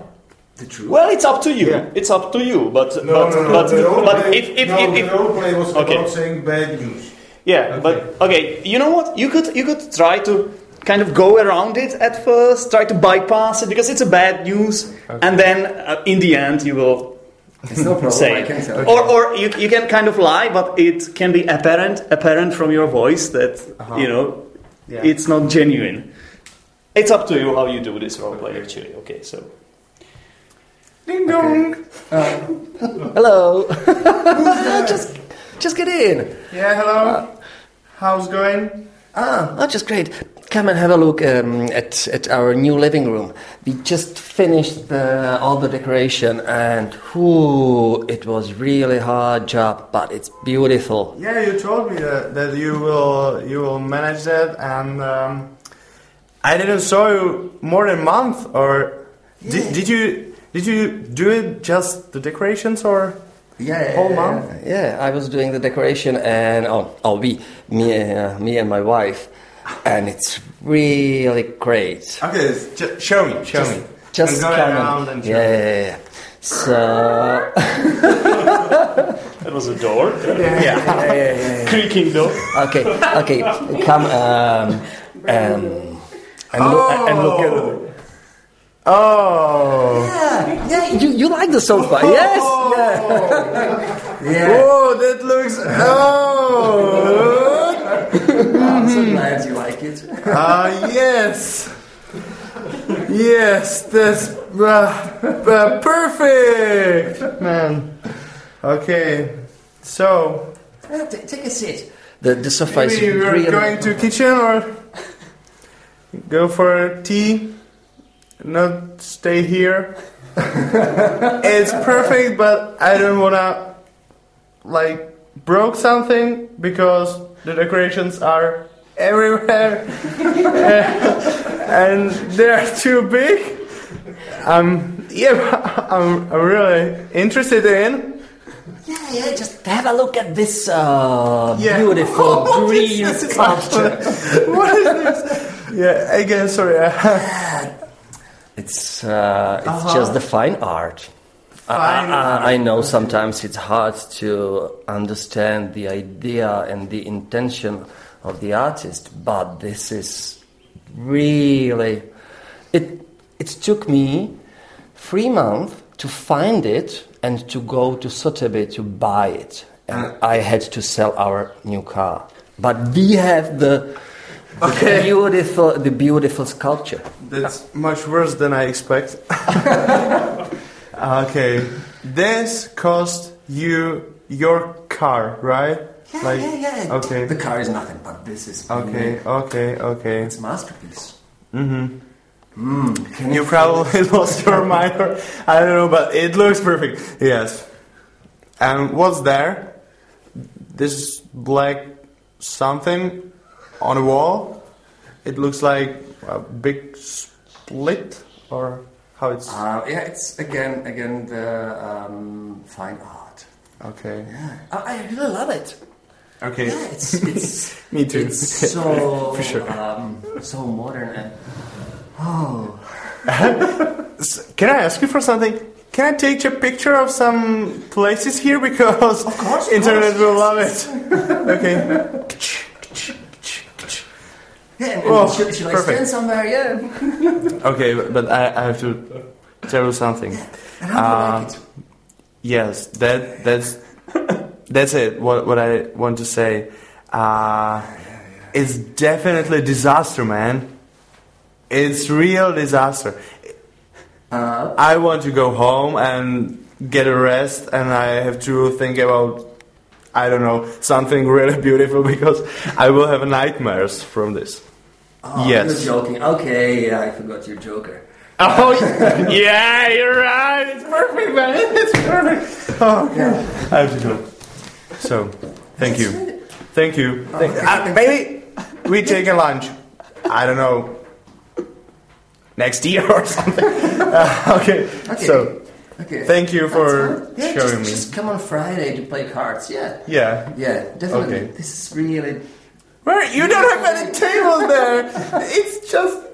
The truth. Well, it's up to you. Yeah. It's up to you. But No, but no, no. but, the but if if no, if, the if role play was Okay. about saying bad news. Yeah, but okay, you know what? You could you could try to kind of go around it at first, try to bypass it because it's a bad news, and then uh, in the end you will It's no problem. say, I can say. or or you, you can kind of lie, but it can be apparent apparent from your voice that Uh-huh. you know Yeah. it's not genuine. It's up to you how you do this roleplay actually. Okay, so Ding dong. [laughs] Hello. [laughs] just, just get in. Yeah. Hello. How's going? Ah, oh, just great. Come and have a look um, at at our new living room. We just finished the, all the decoration, and whoo, it was really hard job, but it's beautiful. Yeah, you told me that, that you will you will manage that, and um, I didn't saw you more than a month. Or did, did you did you do it just the decorations or? Yeah, Whole month? Yeah, I was doing the decoration, and oh, oh, we, me, uh, me and my wife, and it's really great. Okay, just show me, show me. Just And go come around and, and show yeah, me. yeah, yeah. So [laughs] that was a door, [laughs] yeah, yeah, yeah, yeah. creaking door. Okay, okay, come um, um, and look and look at. Oh. Yeah, yeah. You, you like the sofa? Yes. Yeah. yeah. [laughs] Oh, that looks. Oh. I'm so glad you like it. Ah, yes. Yes, that's uh, uh, perfect, man. Okay, so Yeah, t- take a seat. The the sofa is maybe we're really. going to kitchen or go for a tea. Not stay here. [laughs] it's perfect, but I don't wanna like broke something because the decorations are everywhere [laughs] and they're too big. Um, yeah, [laughs] I'm, I'm really interested in. Yeah, yeah. Just have a look at this uh, Yeah. beautiful green sculpture. What is this? Yeah, again, sorry. It's uh, it's Uh-huh. just the fine art. I- Fine I, I know sometimes it's hard to understand the idea and the intention of the artist, but this is really it. It took me three months to find it and to go to Sotheby to buy it, and I had to sell our new car. But we have the, the beautiful the beautiful sculpture. That's much worse than I expect. [laughs] okay, this cost you your car, right? Yeah, Like- Okay. The car is nothing, but this is Okay, okay, okay. It's a masterpiece. Mm-hmm. Mm, you probably lost your [laughs] mind, or I don't know, but it looks perfect. Yes. And what's there? This black something on a wall. It looks like a big split, or how it's. Uh, yeah, it's again, again the um, fine art. Okay. Yeah, I, I really love it. Okay. Yeah, it's it's [laughs] Me too. it's so [laughs] For sure. um, so modern and oh [laughs] Can I ask you for something? Can I take a picture of some places here because Of course, of internet course, will love it? okay. Yeah, and, and Oh, should, should I stand somewhere? Yeah, [laughs] Okay, but, I, I have to tell you something. and how do you like it? Yes, that that's that's it. What what I want to say, uh, it's definitely disaster, man. It's real disaster. Uh, I want to go home and get a rest, and I have to think about I don't know something really [laughs] beautiful because I will have nightmares from this. Oh, yes. You're joking. Okay, yeah, I forgot your Joker. Oh [laughs] yeah, you're right. It's perfect, man. It's perfect. Oh, Yeah. I have to do it. So, thank you. Thank you. Thank, uh, maybe we take a lunch. I don't know. Next year or something. [laughs] Uh, okay. Okay. So, Okay. thank you for That's fine. yeah, showing just, me. Just come on Friday to play cards. Yeah. Yeah. Yeah, definitely. Okay. This is really. Where you don't have any tables there. It's just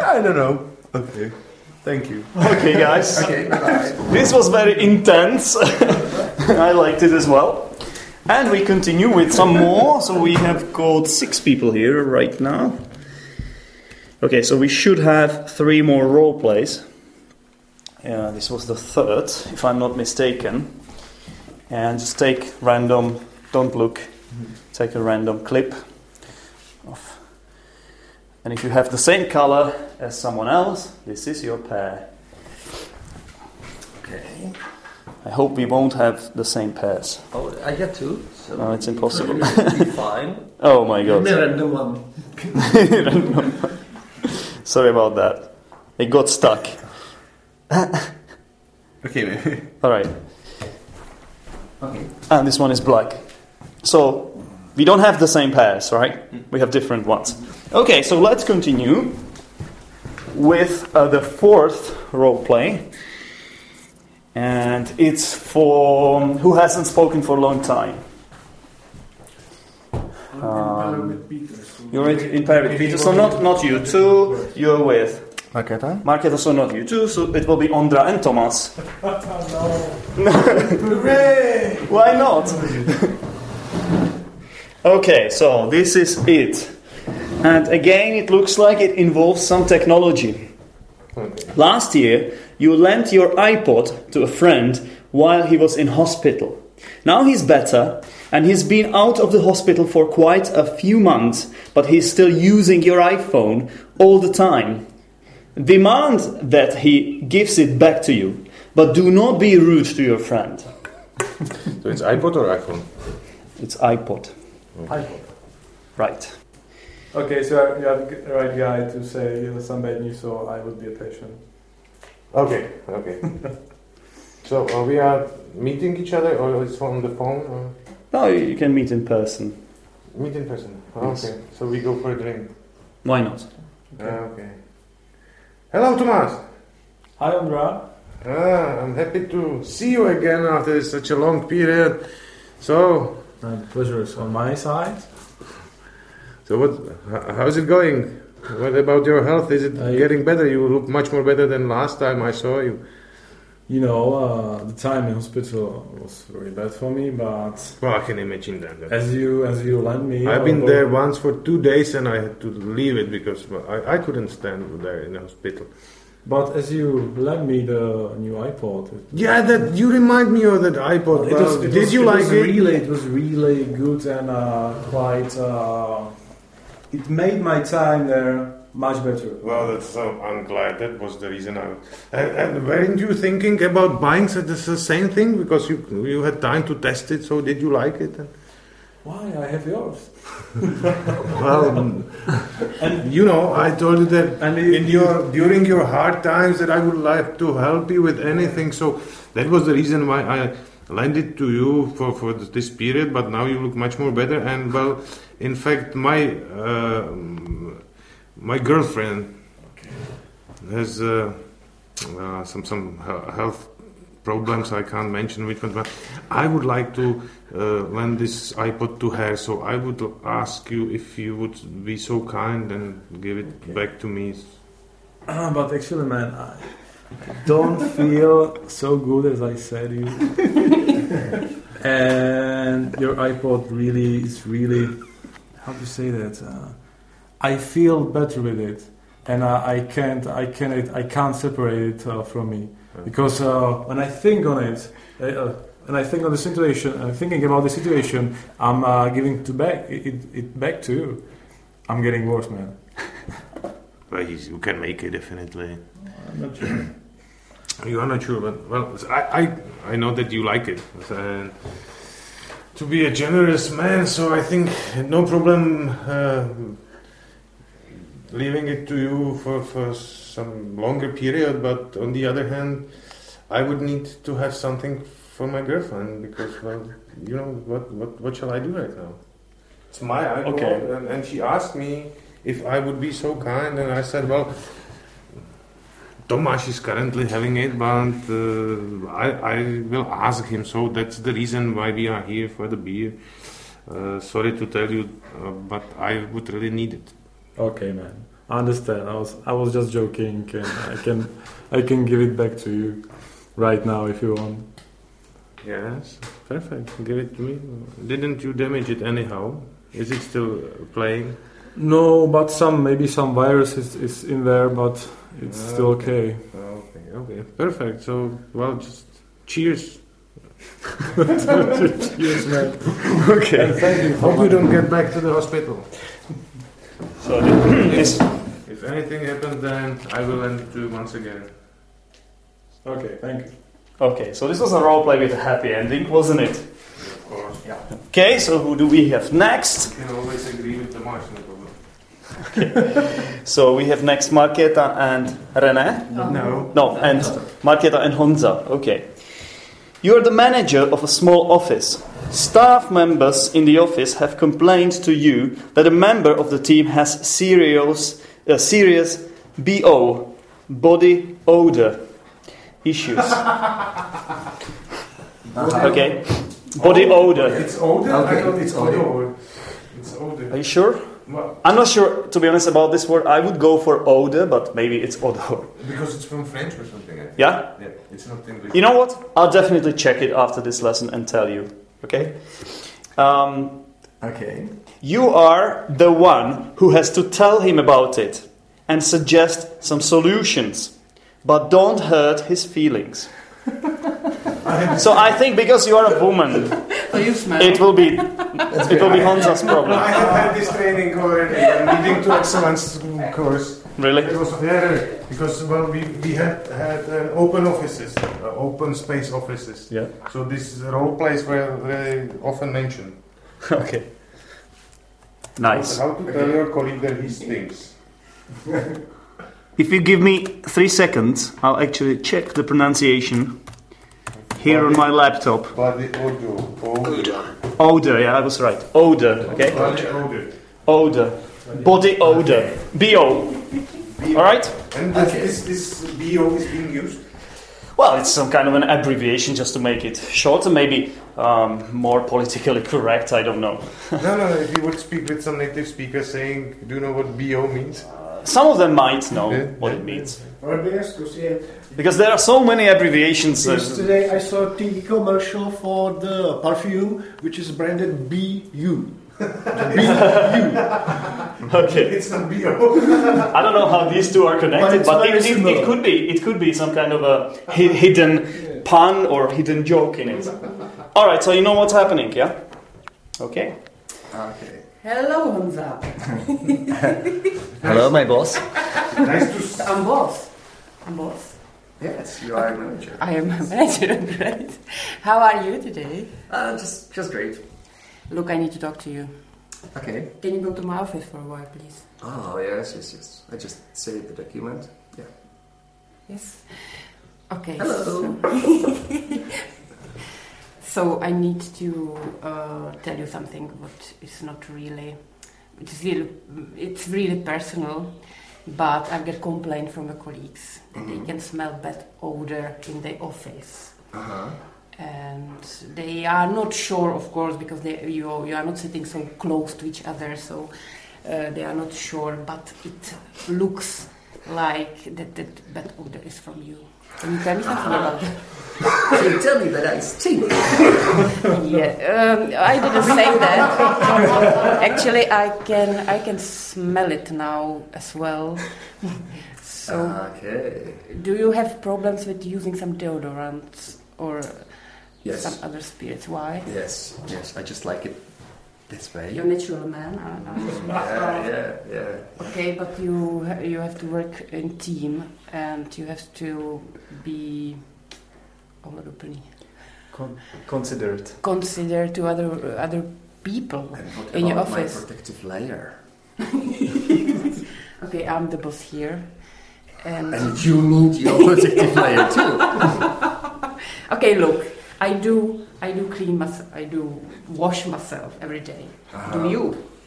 I don't know. Okay. Thank you. Okay, guys. Okay, bye. This was very intense. [laughs] I liked it as well. And we continue with some more. So we have got six people here right now. Okay, so we should have three more role plays. Yeah, this was the third, if I'm not mistaken. And just take random, don't look, take a random clip of. And if you have the same color as someone else, this is your pair. Okay. I hope we won't have the same pairs. Oh, I get two. So No, it's impossible. [laughs] Fine. Oh my god. random one. [laughs] Sorry about that. It got stuck. [laughs] Okay, maybe. Alright. Okay. And this one is black. So we don't have the same pairs, right? Mm-hmm. We have different ones. Okay, so let's continue with uh, the fourth role play. And it's for who hasn't spoken for a long time. Um, you're in, in pair with Peter, so not, not you two, you're with Marketa? Marketa, so not you two, so it will be Ondra and Thomas. [laughs] No. Why not? [laughs] okay, so this is it. And again, it looks like it involves some technology. Last year, you lent your iPod to a friend while he was in hospital. Now he's better and he's been out of the hospital for quite a few months, but he's still using your iPhone all the time. Demand that he gives it back to you, but do not be rude to your friend. So it's iPod or iPhone? It's iPod. iPod. Right. Okay, so you are the right guy to say uh, some bad news, so I would be a patient. Okay, okay. [laughs] so uh, we are meeting each other or it's on the phone? Or Now you can meet in person. meet in person. Yes. Okay, so we go for a drink. Why not? Ah, okay. Hello, Thomas. Hi, Ondra. Ah, I'm happy to see you again after such a long period. So, Uh, the pleasure is on my side. So what? h- How's it going? What about your health? Is it Uh, getting better? You look much more better than last time I saw you. You know, uh, the time in hospital was very bad for me, but Well, I can imagine that. as you as you lend me, I've uh, been there once for two days and I had to leave it because I, I couldn't stand there in the hospital. But as you lent me the new iPod, it, Yeah, that you remind me of that iPod. it was, it did was- you it like was it? Really, it was really good and uh, quite. Uh, it made my time there much better. Well, that's so. I'm glad that was the reason. I and, and weren't you thinking about buying such the same thing because you you had time to test it? So did you like it? And Why I have yours? [laughs] Well, [laughs] mm, and you know, I told you that And in your during your hard times that I would like to help you with anything. So that was the reason why I lent it to you for for this period. But now you look much more better. And well, in fact, my uh, my girlfriend has uh, uh, some some health problems. I can't mention which one, but I would like to uh, lend this iPod to her. So I would ask you if you would be so kind and give it back to me. Ah, but actually, man, I don't feel so good as I said you. [laughs] [laughs] and your iPod really is really how do you say that? Uh, I feel better with it, and uh, I can't, I can't, I can't separate it uh, from me because uh, when I think on it. Uh, and I think on the situation, I'm thinking about the situation. I'm uh, giving to back it, it back to you. I'm getting worse, man. [laughs] but you you can make it definitely. I'm not sure. You are not sure, but well, I I, I know that you like it. And to be a generous man, so I think no problem uh, leaving it to you for, for some longer period. But on the other hand, I would need to have something for my girlfriend because, well, you know, what, what, what shall I do right now? It's my Okay. and, and she asked me if I would be so kind, and I said, well, Tomáš is currently having it, but uh, I, I will ask him. So that's the reason why we are here for the beer. Uh, sorry to tell you, uh, but I would really need it. Okay, man. I understand. I was I was just joking, and I can I can give it back to you right now if you want. Yes, perfect. Give it to me. Didn't you damage it anyhow? Is it still playing? No, but some maybe some virus is, is in there, but it's still okay. okay. Okay, okay, perfect. So, well, just cheers. [laughs] Cheers, man. Okay. And thank you Hope you don't get back to the hospital. So this, If anything happens, then I will end it to once again. Okay, thank you. okay, so this was a role play with a happy ending, wasn't it? Of course. Yeah. Okay, so who do we have next? You can always agree with the Martian problem. So we have next Marketa and René. No. No, and Marketa and Honza. Okay. You are the manager of a small office. Staff members in the office have complained to you that a member of the team has serious, uh, serious BO, body odor issues. [laughs] okay? Body odor. It's older? Okay, I thought it's it's older. older. It's older. Are you sure? Well, I'm not sure, to be honest, about this word. I would go for odor, but maybe it's odor. because it's from French or something. I think. Yeah? Yeah, it's not English. You know what? I'll definitely check it after this lesson and tell you. Okay? Um, Okay. you are the one who has to tell him about it and suggest some solutions. but don't hurt his feelings. [laughs] so I think because you are a woman, So you smell. it will be it will be Honza's problem. I have had this training already, the leading to excellence course. Really? It was very because well we, we had had uh, open offices, uh, open space offices. Yeah. So these role plays were very often mentioned. [laughs] Okay. Nice. How to tell your colleague that he stinks? [laughs] If you give me three seconds, I'll actually check the pronunciation here on my laptop. Body odor. Odor. Odor, yeah, I was right. Odor, okay? Body odor. Odor. Body odor. BO. Alright? And this, this, this BO is being used. Well, it's some kind of an abbreviation just to make it shorter, maybe um, more politically correct, I don't know. [laughs] no, no, if you would speak with some native speaker saying, do you know what BO means? Some of them might know Yeah. what it means. Robert, because there are so many abbreviations. Uh, yesterday I saw a TV commercial for the perfume which is branded BU. [laughs] okay. It's not BO. I don't know how these two are connected, it's but, it, it, it could be it could be some kind of a hi- hidden pun or hidden joke in it. All right, so you know what's happening, yeah? Okay. Okay. Hello, Honza. [laughs] Hello, my boss. nice [laughs] to I'm boss. I'm boss. Yes, you are a manager. I am a manager. [laughs] Great. How are you today? Uh, just, just great. Look, I need to talk to you. Okay. Can you go to my office for a while, please? Oh yes, yes, yes. I just saved the document. Yeah. Yes. Okay. Hello. So, [laughs] so I need to uh, tell you something. but it's not really. It's really. It's really personal. But I get complaint from the colleagues that they can smell bad odor in the office. Uh huh. and they are not sure, of course, because they, you you are not sitting so close to each other, so uh, they are not sure. But it looks like that that bad odor is from you. Can you tell me something about that? [laughs] So you tell me that I stink. Yeah, um, I didn't say that. [laughs] Actually, I can I can smell it now as well. So, Okay. do you have problems with using some deodorants or Yes. some other spirits? Why? Yes. Yes. I just like it this way. You're natural man. I- I- [laughs] Yeah. Yeah. Yeah. Okay, but you you have to work in team and you have to be omroepený. Con- considered. consider to other other people. And what In your about my office. protective layer? [laughs] Okay, I'm the boss here, and And you need your protective layer too. [laughs] okay, look, I do I do clean myself. I do wash myself every day. Do Uh-huh. you?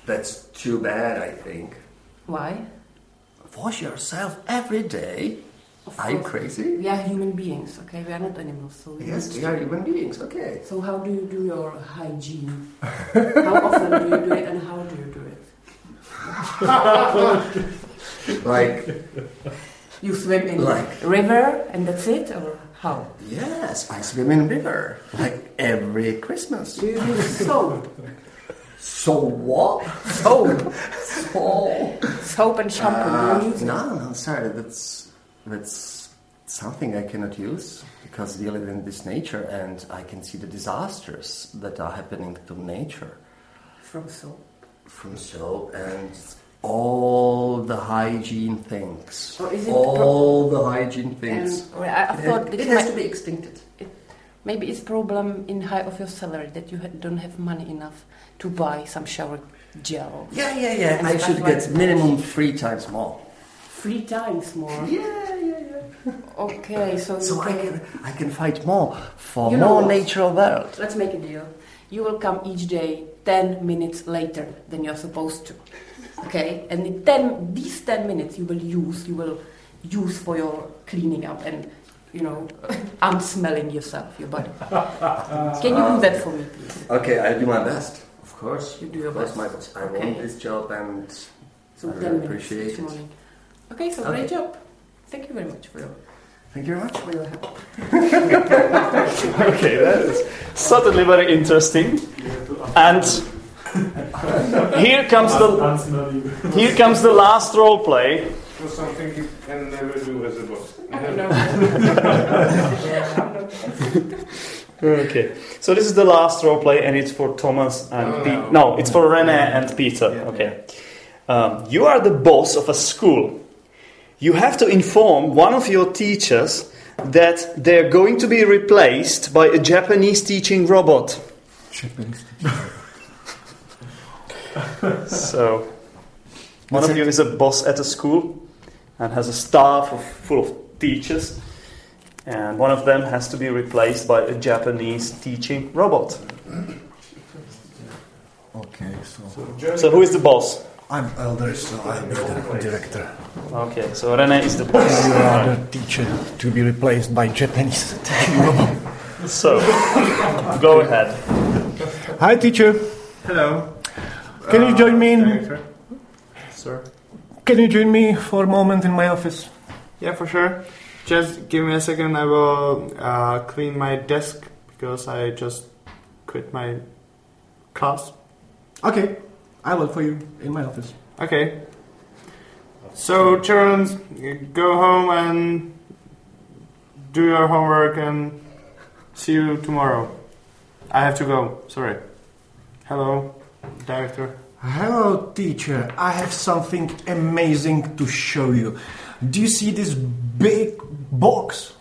That's too bad, I think. Why? Wash yourself every day? Of Are you course. crazy? We are human beings. Okay, we are not animals. So we Yes, we are human beings, okay. So how do you do your hygiene? how often do you do it, and how do you do it? [laughs] Like, You swim in Like- river and that's it, or how? yes, I swim in river, like every Christmas. Do you use soap? So what? Soap, Oh. soap and shampoo. Uh, do you use it? no, no, sorry, that's, that's something I cannot use because we live in this nature and I can see the disasters that are happening to nature from soap. from soap and all the hygiene things. Or is it all the hygiene um, things. well, I, I thought it, it has might- to be extincted. maybe it's problem in high of your salary that you ha- don't have money enough to buy some shower gel. Yeah, yeah, yeah. And I should like get minimum three times more. Three times more. Yeah, yeah, yeah. Okay, so, So you I can- can I can fight more for You more natural world. Let's make a deal. You will come each day 10 minutes later than you're supposed to. Okay? And in 10, these 10 minutes you will use, you will use for your cleaning up and, you know, [laughs] unsmelling yourself, your body. [laughs] Can you do that for me, please? Okay, I'll do my best. Of course. You do your Of course, best. my best. I Okay. want this job and So I really appreciate this it. morning. Okay, so Okay. great job. Thank you very much for your, thank you very much. for your help. [laughs] Okay, that is certainly very interesting. And [laughs] here comes the [laughs] here comes the last role play. So something you can never do as a boss. [laughs] Okay, so this is the last role play, and it's for Thomas and Pe- no, it's for Rene and Peter. Okay, um, you are the boss of a school. You have to inform one of your teachers that they're going to be replaced by a Japanese teaching robot. So, one of you is a boss at a school and has a staff of, full of teachers, and one of them has to be replaced by a Japanese teaching robot. Okay, so So, who is the boss? I'm elder, so I'll be the director. Okay, so Rene is the boss. You are the teacher to be replaced by Japanese [laughs] teaching robot. So, go ahead. Hi, teacher. Hello. Can you join me? In, Sir. can you join me for a moment in my office? Yeah, for sure. Just give me a second. I will uh, clean my desk because I just quit my class. Okay, I will for you in my office. Okay. So, children, go home and do your homework and see you tomorrow. I have to go. Sorry. Hello, director. Hello, teacher. I have something amazing to show you. Do you see this big box?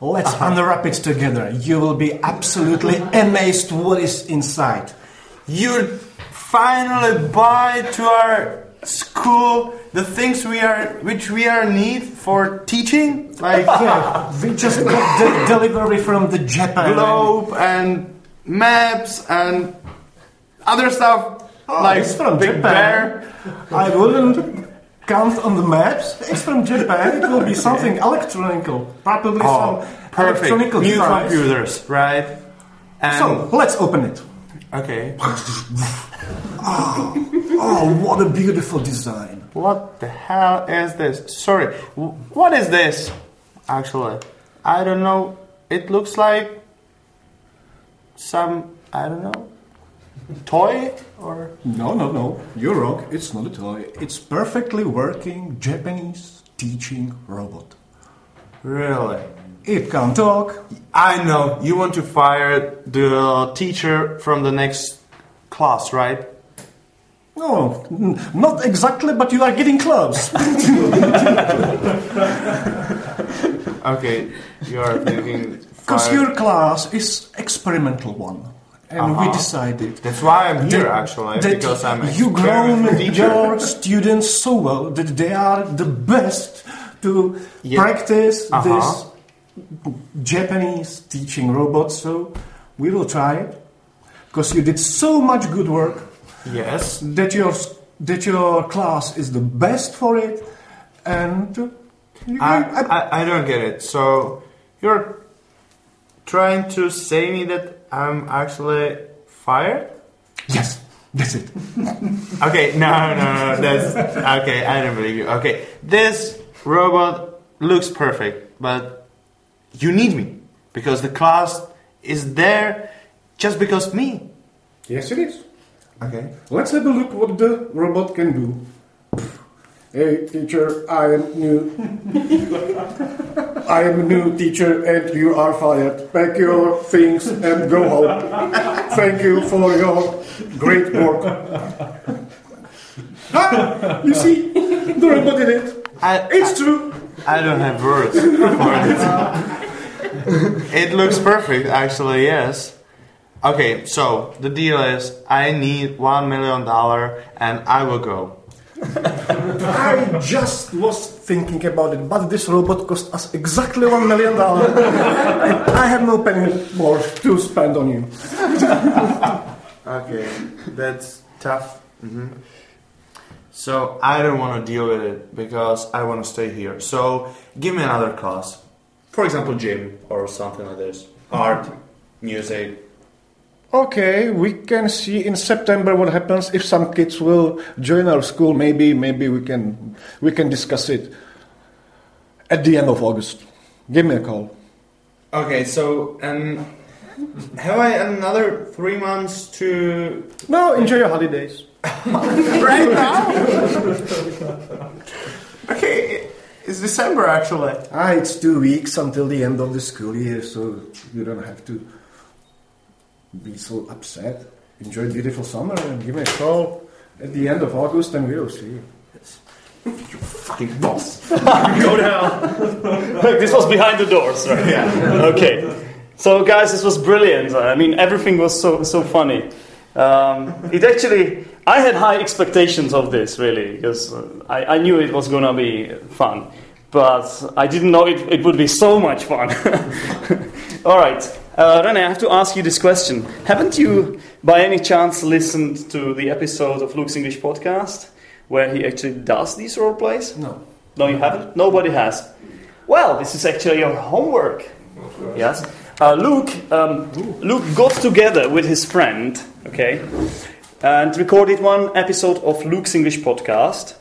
Let's uh-huh. unwrap it together. You will be absolutely amazed what is inside. You finally buy to our school the things we are which we are need for teaching, like [laughs] Yeah, we just got the delivery from the Japan. globe and maps and other stuff ah, like it's from Big Japan. Bear. I wouldn't count on the maps. It's from Japan. It will be something electronic, probably Oh, some perfect. electronical New device. computers, right? And So let's open it. okay, Oh, what a beautiful design! what the hell is this? Sorry, what is this? Actually, I don't know. It looks like some I don't know toy or No, no, no. You're wrong. It's not a toy. It's perfectly working Japanese teaching robot. really. It can talk. I know you want to fire the teacher from the next class, right? No, not exactly, but you are getting close. [laughs] Okay, you are thinking. Because [laughs] your class is experimental one. And we Uh-huh. decided That's why I'm here, that- actually, that because I'm you grown your students so well that they are the best to Yeah. practice Uh-huh. this Japanese teaching robot. So we will try it because you did so much good work Yes. that your that your class is the best for it, and you, I, I, I don't get it. So you're trying to say me that I'm actually fired? yes, that's it. Okay, no, no, no, that's okay. I don't believe you. Okay, this robot looks perfect, but you need me because the class is there just because me. Yes, it is. Okay. Let's have a look what the robot can do. Hey, teacher, I am new. I am a new teacher and you are fired. Pack your things and go home. Thank you for your great work. Ah, you see, the robot did it. I, It's true. I don't have words for it. it looks perfect, actually. Yes. Okay, so the deal is I need one million dollar, and I will go. I just was thinking about it, but this robot cost us exactly one million dollars. I have no penny more to spend on you. Okay, that's tough. hmm So I don't want to deal with it because I want to stay here. So give me another class, for example, gym or something like this, art, music. Okay, we can see in September what happens if some kids will join our school. Maybe, maybe we can we can discuss it at the end of August. Give me a call. Okay, so and have I another three months to No, enjoy your holidays. [laughs] right now? okay, It's December actually. Ah, it's two weeks until the end of the school year, so you don't have to be so upset. Enjoy beautiful summer and give me a call at the end of August and we'll see. You fucking boss. [laughs] Go to hell. [laughs] this was behind the doors, right? Yeah. Okay. So, guys, this was brilliant. I mean, everything was so so funny. Um, it actually, I had high expectations of this, really, because uh, I, I knew it was going to be fun. But I didn't know it, it would be so much fun. [laughs] All right. Uh, Rene, I have to ask you this question. Haven't you, by any chance, listened to the episode of Luke's English podcast where he actually does these role plays? No. No, you haven't? Nobody has. Well, this is actually your homework. Yes. Uh, Luke, um, Luke got together with his friend, okay, and recorded one episode of Luke's English podcast.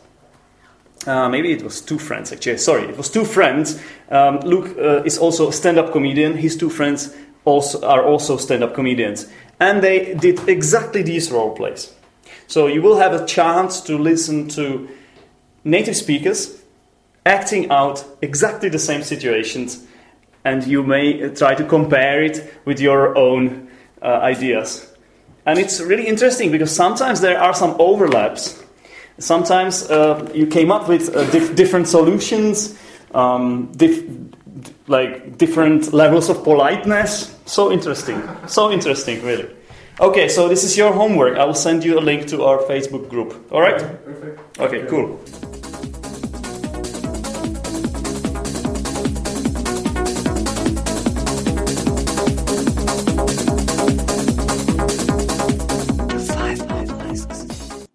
Uh, maybe it was two friends, actually. Sorry, it was two friends. Um, Luke uh, is also a stand-up comedian. His two friends also are also stand-up comedians, and they did exactly these role plays. So you will have a chance to listen to native speakers acting out exactly the same situations, and you may try to compare it with your own uh, ideas. And it's really interesting because sometimes there are some overlaps. Sometimes uh, you came up with uh, dif- different solutions, um, dif- like different levels of politeness. So interesting. So interesting, really. Okay, so this is your homework. I will send you a link to our Facebook group. All right? Perfect. Okay, cool.